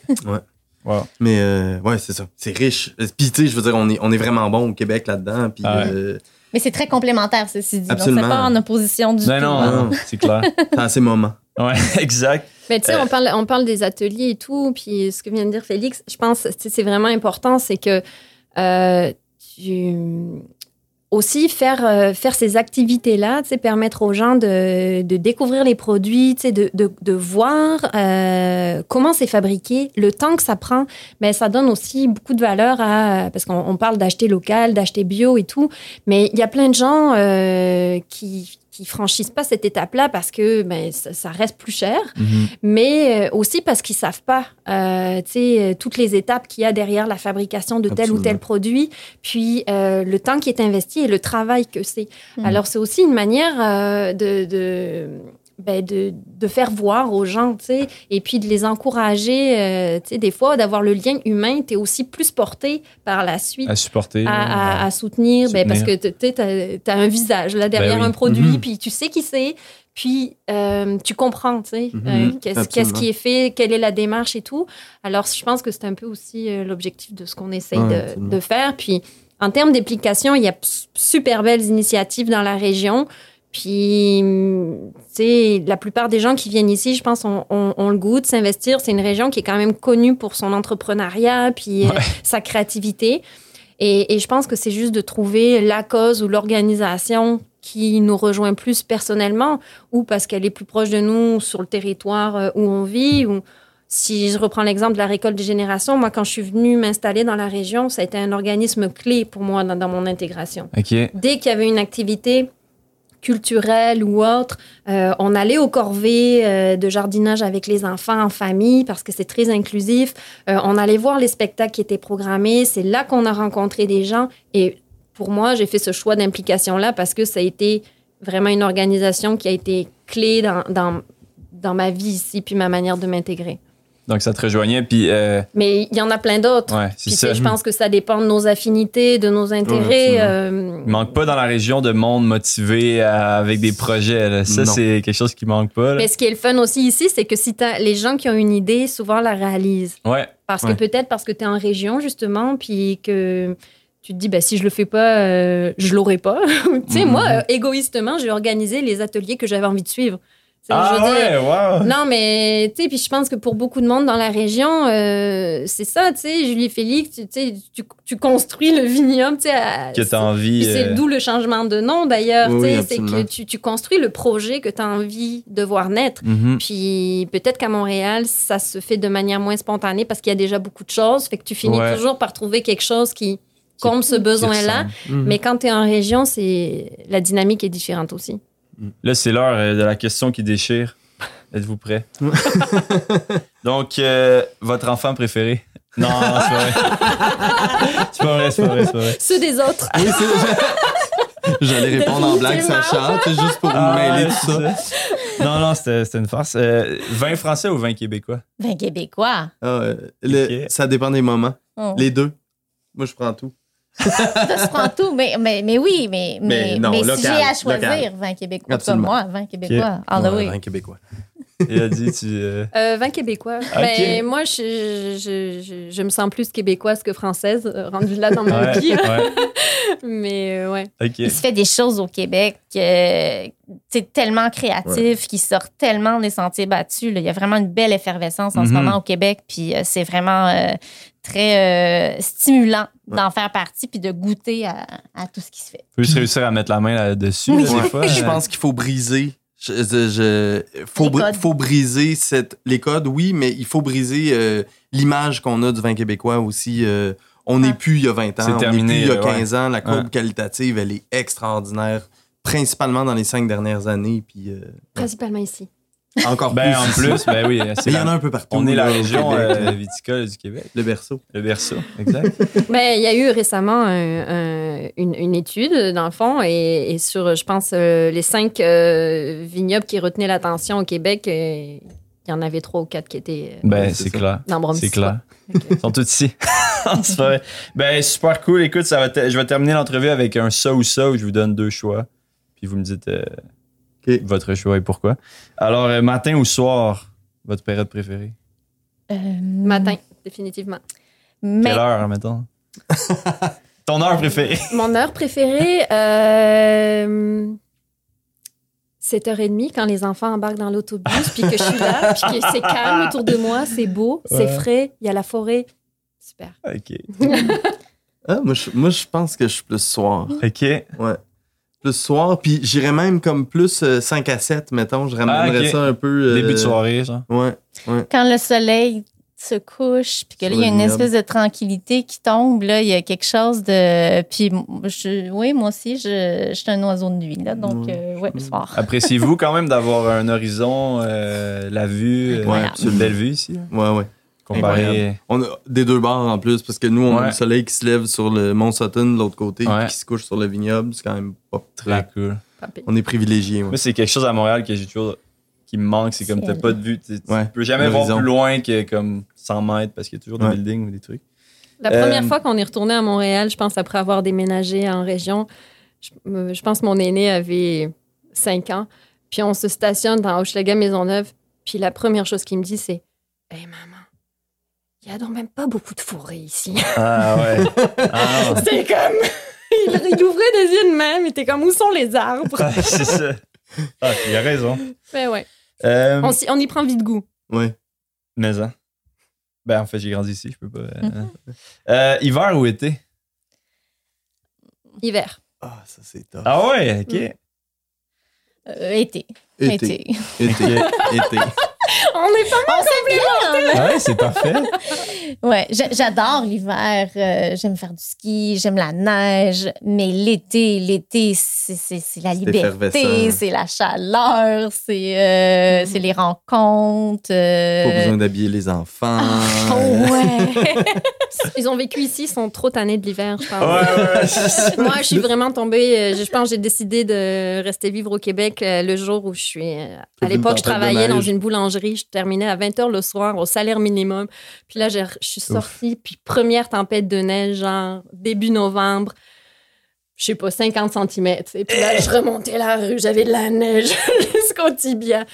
Wow. Mais euh, ouais, c'est ça. C'est riche. Puis tu sais, je veux dire, on est, on est vraiment bon au Québec là-dedans. Puis, ah euh, Mais c'est très complémentaire, ceci dit. Absolument. c'est pas en opposition du ben tout. Non, non, c'est clair. c'est à ces moments. Ouais, exact. Mais tu sais, on, parle, on parle des ateliers et tout. Puis ce que vient de dire Félix, je pense que c'est vraiment important, c'est que euh, tu aussi faire, euh, faire ces activités-là, permettre aux gens de, de découvrir les produits, de, de, de voir euh, comment c'est fabriqué, le temps que ça prend, mais ça donne aussi beaucoup de valeur à... Parce qu'on parle d'acheter local, d'acheter bio et tout, mais il y a plein de gens euh, qui qui franchissent pas cette étape-là parce que ben, ça, reste plus cher, mhm. mais euh, aussi parce qu'ils savent pas euh, euh, toutes les étapes qu'il y a derrière la fabrication de tel ou tel produit, puis euh, le temps qui est investi et le travail que c'est. Mhm. Alors, c'est aussi une manière de, de ben de, de, faire voir aux gens, tu sais, et puis de les encourager, euh, tu sais, des fois, d'avoir le lien humain, tu es aussi plus porté par la suite. À supporter. À, à, soutenir, Ben, parce que tu as, un visage là derrière ben un produit, mhm. puis tu sais qui c'est, puis euh, tu comprends, tu sais, mhm. euh, qu'est-ce qui est fait, quelle est la démarche et tout. Alors, je pense que c'est un peu aussi l'objectif de ce qu'on essaye de, de, faire. Puis, en termes d'application, il y a super belles initiatives dans la région. Puis, tu sais, la plupart des gens qui viennent ici, je pense, ont, le goût de s'investir. C'est une région qui est quand même connue pour son entrepreneuriat, puis euh, sa créativité. Et, je pense que c'est juste de trouver la cause ou l'organisation qui nous rejoint plus personnellement, ou parce qu'elle est plus proche de nous sur le territoire euh, où on vit, ou si je reprends l'exemple de la récolte des générations, moi, quand je suis venue m'installer dans la région, ça a été un organisme clé pour moi dans, dans mon intégration. Dès qu'il y avait une activité culturelle ou autre, euh, on allait au corvée euh, de jardinage avec les enfants en famille parce que c'est très inclusif. Euh, on allait voir les spectacles qui étaient programmés. C'est là qu'on a rencontré des gens. Et pour moi, j'ai fait ce choix d'implication-là parce que ça a été vraiment une organisation qui a été clé dans, dans, dans ma vie ici, puis ma manière de m'intégrer. Donc, ça te rejoignait. Puis, euh, Mais il y en a plein d'autres. ouais, Puis ça. je pense que ça dépend de nos affinités, de nos intérêts. absolument. euh, Il manque pas dans la région de monde motivé à- avec des projets. là. Ça, c'est quelque chose qui manque pas. là. Mais ce qui est le fun aussi ici, c'est que si t'as- les gens qui ont une idée, souvent la réalisent. Ouais. Parce Ouais. que peut-être parce que tu es en région, justement, puis que tu te dis, ben, si je le fais pas, euh, je l'aurai pas. tu sais, Mhm. moi, euh, égoïstement, j'ai organisé les ateliers que j'avais envie de suivre. Ah dire, ouais, wow. Non, mais tu sais, puis je pense que pour beaucoup de monde dans la région, euh, c'est ça, tu sais, Julie Félix, tu, tu sais, tu, tu construis le vignoble, tu sais. à- Que t'as envie. c'est euh, d'où le changement de nom d'ailleurs, Oui, tu sais, c'est que tu, tu construis le projet que tu as envie de voir naître. mhm. Puis peut-être qu'à Montréal, ça se fait de manière moins spontanée parce qu'il y a déjà beaucoup de choses. Fait que tu finis Ouais. toujours par trouver quelque chose qui comble ce besoin-là. Mhm. Mais quand tu es en région, c'est la dynamique est différente aussi. Là, c'est l'heure euh, de la question qui déchire. Êtes-vous prêts? Donc, euh, votre enfant préféré? Non, non, c'est pas vrai. c'est pas vrai, c'est pas vrai, c'est pas vrai. Ceux des autres. Oui, c'est J'allais répondre en blague, Sacha, c'est juste pour Ah, mêler tout ça. Non, non, c'était une farce. Euh, vin français ou vin québécois? Vin québécois. Ah, euh, le-. Ça dépend des moments. Oh. Les deux. Moi, je prends tout. Ça se prend tout. Mais, mais, mais oui, mais, mais, Mais non, mais local, si j'ai à choisir, local. vin québécois. Absolument. Pas moi, vin québécois. All the Ouais, way. vin québécois. Il a dit, tu. euh, Euh, vin québécois. Ben, moi, je, je, je, je me sens plus québécoise que française, euh, rendue là dans ma Ouais, vie. ouais, Mais euh, ouais. Il se fait des choses au Québec euh, c'est tellement créatif, qui sort tellement des sentiers battus. là. Il y a vraiment une belle effervescence en ce Mhm. moment au Québec. Puis euh, c'est vraiment euh, très euh, stimulant d'en faire partie puis de goûter à, à tout ce qui se fait. Faut juste réussir à mettre la main là-dessus. Oui. là, des Ouais. fois, je euh, pense qu'il faut briser. Je, je- je- faut, briser cette, les codes, oui, mais il faut briser euh, l'image qu'on a du vin québécois aussi. euh, on n'est Ah. plus il y a 20 ans, on n'est terminé, plus il y a euh, ouais. 15 ans. La courbe Ouais. qualitative, elle est extraordinaire, principalement dans les cinq dernières années, puis euh, Principalement ici. Encore Ben, en plus. plus, ben oui. il y en a un peu partout. On est la région euh, viticole du Québec. le berceau. Le berceau, exact. Ben, il y a eu récemment un- un- une, une étude, dans le fond, et, et sur, je pense, euh, les cinq euh, vignobles qui retenaient l'attention au Québec, il y en avait trois ou quatre qui étaient euh, Ben, c'est clair. C'est clair. Ils sont tous ici. C'est pas vrai. Ben, super cool. Écoute, ça va te- je vais terminer l'entrevue avec un ça ou ça où je vous donne deux choix. Puis vous me dites euh, Ok. votre choix et pourquoi? Alors, euh, matin ou soir, votre période préférée? Euh, Matin, définitivement. Mais Quelle heure, mettons? Ton heure préférée? Mon heure préférée, euh, 7h30 quand les enfants embarquent dans l'autobus, puis que je suis là, puis que c'est calme autour de moi, c'est beau, c'est frais, il y a la forêt. Super. OK. Ah, moi, je, moi, je pense que je suis plus soir. OK. Ouais. Plus soir, puis j'irais même comme plus euh, 5 à 7, mettons. Je ramènerais Ah, ok. ça un peu. euh, Début de soirée, genre. Ouais, ouais. quand le soleil se couche, puis que là, Sur il y a le une vignoble. espèce de tranquillité qui tombe, là, il y a quelque chose de... Puis, m- je, oui, moi aussi, je, je suis un oiseau de nuit, là, donc, Ouais. euh, ouais, le soir. Appréciez-vous quand même d'avoir un horizon, euh, la vue, euh, une belle vue ici, Ouais, ouais. Comparé... On a des deux bords en plus, parce que nous, on a le soleil qui se lève sur le Mont Sutton de l'autre côté, Ouais. qui se couche sur le vignoble. C'est quand même pas Très cool. On est privilégiés. Ouais. Moi, c'est quelque chose à Montréal que j'ai toujours qui me manque, c'est comme t'as pas de vue. Tu, Ouais, peux jamais voir plus loin que comme 100 mètres parce qu'il y a toujours des Ouais. buildings ou des trucs. La Euh, première fois qu'on est retourné à Montréal, je pense après avoir déménagé en région, je, euh, je pense que mon aîné avait 5 ans, puis on se stationne dans Hochelaga Maisonneuve, puis la première chose qu'il me dit, c'est Hey maman, il y a donc même pas beaucoup de forêt ici. Ah ouais. ah, C'était comme. il, il ouvrait des yeux de même, il était comme Où sont les arbres? Ouais, c'est ça. Ah, il a raison. Ben ouais. Euh, On, y prend vite goût. Ouais. mais hein. Ben, en fait, j'ai grandi ici, je peux pas. euh, euh, hiver ou été? Hiver. Ah, ça, c'est top. Ah ouais, ok. Mm. Euh, été. Été. Été. Été. Été. On est pas On s'est bien. Ouais, c'est parfait. Ouais, j'a- j'adore l'hiver. euh, j'aime faire du ski, j'aime la neige. Mais l'été, l'été, c'est c'est- c'est la liberté, c'est la chaleur, c'est euh, c'est les rencontres. euh, Pas besoin d'habiller les enfants. Oh, ouais. Ils ont vécu ici, ils sont trop tannés de l'hiver, je pense. Ouais, ouais. Moi, je suis vraiment tombée. euh, Je pense que j'ai décidé de rester vivre au Québec euh, le jour où je suis. euh, À l'époque, je travaillais dans une boulangerie. Je terminais à 20 h le soir au salaire minimum. Puis là, je suis sortie. Puis première tempête de neige, genre début novembre. Je sais pas, 50 cm. Et puis là, je remontais la rue. J'avais de la neige jusqu'au tibia.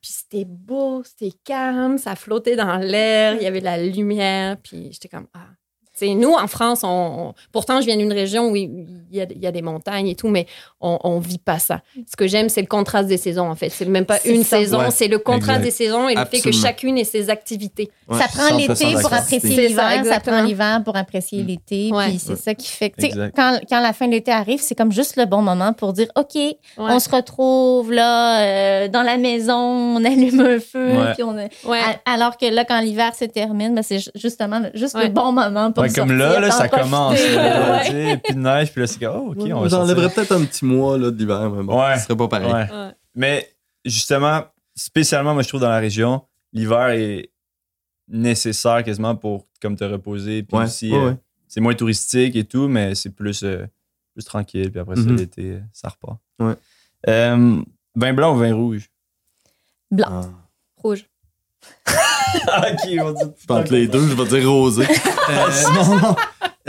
Puis c'était beau, c'était calme, ça flottait dans l'air, il y avait de la lumière. Puis j'étais comme, ah. Tu sais, nous, en France, on, on- pourtant, je viens d'une région où il y, a, il y a des montagnes et tout, mais on, on vit pas ça. Ce que j'aime, c'est le contraste des saisons, en fait. C'est même pas une ça. saison, Ouais. c'est le contraste Exact. des saisons et le fait que chacune ait ses activités. Ouais, ça prend 100% l'été pour apprécier ça, l'hiver, ça, prend l'hiver pour apprécier Mm. l'été. Ouais. Puis c'est ça qui fait quand, quand la fin de l'été arrive, c'est comme juste le bon moment pour dire, OK, Ouais. on se retrouve là, euh, dans la maison, on allume un feu, Ouais. puis on a- Alors que là, quand l'hiver se termine, ben, c'est ju- justement le- juste Ouais. le bon moment pour Ouais, comme sortir, là, là ça commence. ouais. Puis de neige, puis là, c'est comme, oh, OK, on va J'enlèverais peut-être un petit mois là, de l'hiver, mais bon, Ouais. ce serait pas pareil. Ouais. Ouais. Mais justement, spécialement, moi, je trouve dans la région, l'hiver est nécessaire quasiment pour comme te reposer. Puis Ouais, aussi, ouais, euh, ouais. c'est moins touristique et tout, mais c'est plus, euh, plus tranquille. Puis après ça, Mhm. l'été, euh, ça repart. Ouais. Euh, vin blanc ou vin rouge? Blanc. Ah. Rouge. Ok, on dit. Entre les deux, je vais dire rosé. Euh, non, non.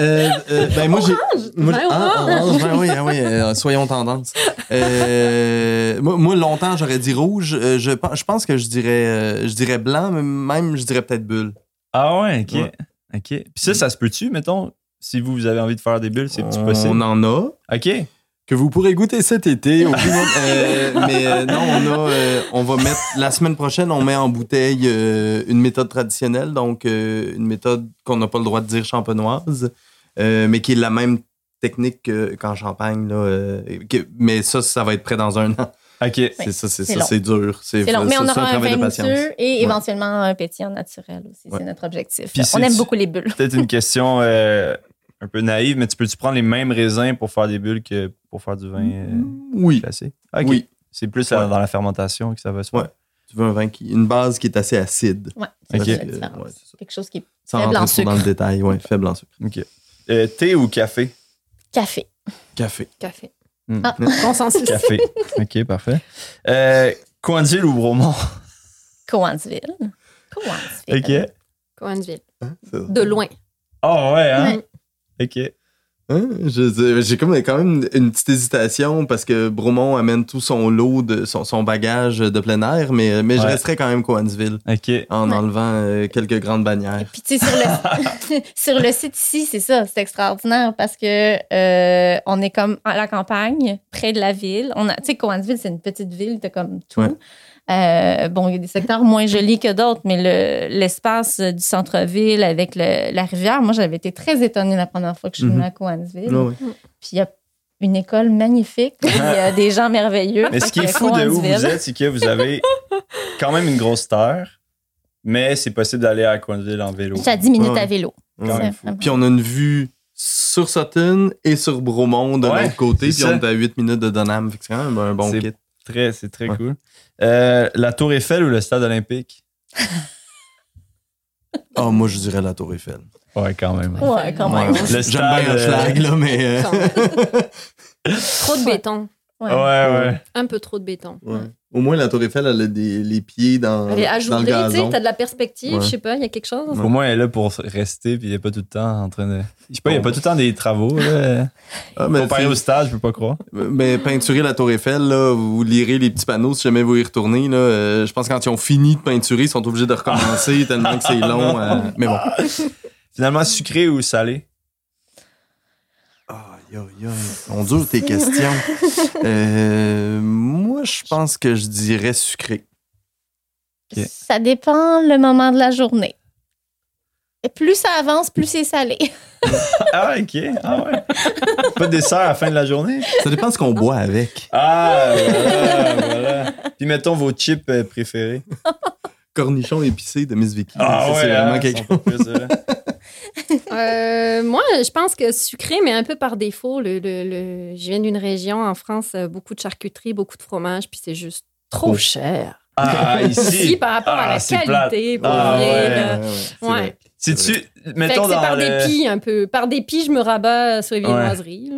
Euh, euh, ben moi j'ai moi, Vin ah, orange. orange, ben oui, ah oui, euh, soyons tendance. Euh, moi, moi, longtemps j'aurais dit rouge. Euh, je, pense- je pense que je dirais euh, je dirais blanc, mais même je dirais peut-être bulle. Ah ouais, ok. Ouais. Ok. Puis ça, ça se peut-tu, mettons, si vous, vous avez envie de faire des bulles, c'est On possible? en a Ok. Que vous pourrez goûter cet été. au euh, mais euh, non, on a euh, on va mettre la semaine prochaine, on met en bouteille euh, une méthode traditionnelle, donc euh, une méthode qu'on n'a pas le droit de dire champenoise, euh, mais qui est la même technique que- qu'en Champagne. Là, euh, que- mais ça, ça va être prêt dans un an. Ok. C'est ça, c'est c'est ça, c'est dur. C'est C'est long, mais ça, on aura un vin de patience. et Ouais. éventuellement un pétillant naturel aussi. Ouais. C'est notre objectif. Puis on aime beaucoup les bulles. Peut-être une question euh, un peu naïve, mais tu peux-tu prendre les mêmes raisins pour faire des bulles que pour faire du vin euh, Oui. classique? Ok. Oui. C'est plus Ouais. dans la fermentation que ça va se faire. Ouais. Tu veux un vin qui une base qui est assez acide. Ok. c'est Euh, ouais, ça. Quelque chose qui est Sans Faible rentrer en trop dans le sucre. détail, ouais, faible en sucre. Ok. Euh, thé ou café? café. Café. Café. Hmm. Ah. Consensus. Café. ok, parfait. Euh, Coansville ou Bromont? Coansville. Coansville. Ok. Ça. De loin. Oh ouais, hein? Ok. Hein? J'ai comme quand même une petite hésitation parce que Bromont amène tout son lot de son, son bagage de plein air, mais, mais je Ouais. resterais quand même Coansville en Ouais. enlevant euh, quelques grandes bannières. Puis tu sais, sur le, sur le site ici, c'est ça, c'est extraordinaire parce que euh, on est comme à la campagne, près de la ville. On a, tu sais, Coansville, c'est une petite ville, t'as comme tout. Ouais. Euh, bon, il y a des secteurs moins jolis que d'autres, mais le- l'espace du centre-ville avec le- la rivière, moi, j'avais été très étonnée la première fois que je suis venue Mhm. à Coansville. Ah. Puis il y a une école magnifique, il y a des gens merveilleux. Mais ce qui est fou de où vous êtes, c'est que vous avez quand même une grosse terre, mais c'est possible d'aller à Coansville en vélo. À 10 minutes Ouais. à vélo. Ouais. C'est Puis on a une vue sur Sutton et sur Bromont de Ouais, l'autre côté, c'est puis on est à 8 minutes de que C'est quand même un bon C'est- kit. Très, c'est très Ouais. cool. Euh, la Tour Eiffel ou le Stade olympique? Ah, moi, je dirais la Tour Eiffel. Ouais, quand même. Ouais, quand même. Ouais. Le J'aime stade, bien un euh, schlag, là, mais. euh, Trop de béton. Ouais. Ouais, ouais. Un peu trop de béton. ouais. Au moins, la Tour Eiffel, elle a des, les pieds dans, Elle est dans le ajourée, tu sais, gazon. t'as de la perspective, Ouais. je sais pas, il y a quelque chose? Au moins, elle est là pour rester, puis il n'y a pas tout le temps en train de. Je sais pas, il n'y a pas tout le temps des travaux. Là. Ah, Comparé au stade, je peux pas croire. Mais peinturer la Tour Eiffel, là, vous lirez les petits panneaux si jamais vous y retournez. Là, euh, je pense que quand ils ont fini de peinturer, ils sont obligés de recommencer tellement que c'est long. euh, mais bon. Finalement, sucré ou salé? Sont dures tes questions. Euh, moi, je pense que je dirais sucré. Ça dépend le moment de la journée. Et plus ça avance, plus c'est salé. Ah, ok. Ah, ouais. pas de dessert à la fin de la journée? Ça dépend de ce qu'on boit avec. Ah, voilà, voilà. Puis mettons vos chips euh, préférés. cornichons épicés de Miss Vicky. Ah ouais, c'est vraiment hein, quelque pas plus, euh, moi, je pense que sucré, mais un peu par défaut. Le, le- le- Je viens d'une région en France, euh, beaucoup de charcuterie, beaucoup de fromage, puis c'est juste trop cher. Ah, Ici, ici. par rapport Ah, à la c'est qualité, Ah, ouais. Ouais, ouais, Fait que mettons c'est dans par le... dépit un peu. Par dépit, je me rabats sur les viennoiseries.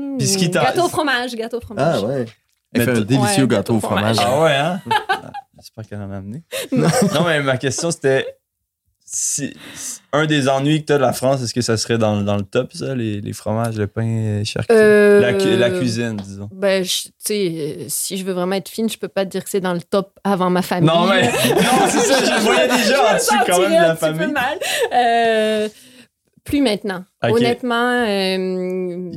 Gâteau au fromage, gâteau au fromage. Ah ouais. Elle fait Mais un délicieux Ouais, gâteau au fromage. Ah ouais, hein? Ah, J'espère qu'elle en a amené. non, mais ma question, c'était... Si, un des ennuis que tu as de la France, est-ce que ça serait dans, dans le top, ça, les, les fromages, le pain, charcuterie? Euh, La, la cuisine, disons. Ben, tu sais, euh, si je veux vraiment être fine, je peux pas te dire que c'est dans le top avant ma famille. Non, mais... non, c'est ça, je voyais déjà en dessous quand même de la peu famille. mal. Euh, plus maintenant. Honnêtement, euh,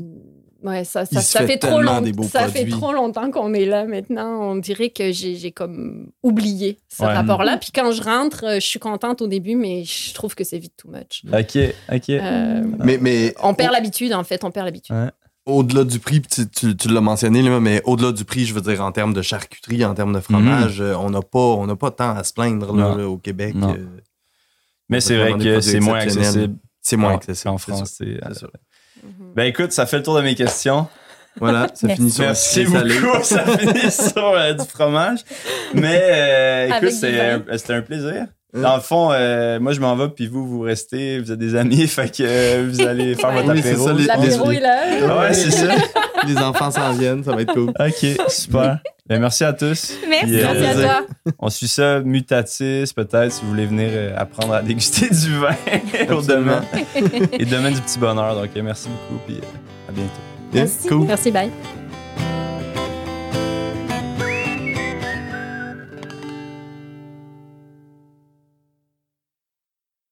ouais, ça, ça, fait fait, trop long- ça fait trop longtemps qu'on est là maintenant. On dirait que j'ai j'ai comme oublié ce Ouais. rapport-là. Puis quand je rentre, euh, je suis contente au début, mais je trouve que c'est vite too much. OK, OK. Euh, Mais, mais on perd l'habitude, en fait. On perd l'habitude. au-delà du prix, tu, tu- tu l'as mentionné, là, mais au-delà du prix, je veux dire, en termes de charcuterie, en termes de fromage, euh, on n'a pas, on n'a pas tant à se plaindre là. Non. là, au Québec. Non. Mais c'est vrai que c'est moins accessible c'est moins en- accessible. en c'est France. c'est-. Ben écoute, ça fait le tour de mes questions. Voilà, ça Merci. finit sur Merci beaucoup. Ça finit sur euh, du fromage. Mais euh, écoute, un- c'était un plaisir. Hein? Dans le fond, euh, moi je m'en vais, puis vous, vous restez, vous êtes des amis, fait que euh, vous allez faire votre Oui, c'est apéro. ça, les- L'apéro les- est là. Ouais, c'est ça. Les enfants s'en viennent, ça va être cool. Ok, super. Ben, merci à tous. Merci. Puis, euh, Merci à toi. On suit ça mutatis, peut-être, si vous voulez venir euh, apprendre à déguster du vin au domaine. Et domaine du petit bonheur. Donc, euh, merci beaucoup, puis euh, à bientôt. Yeah, Merci. cool. Merci, bye.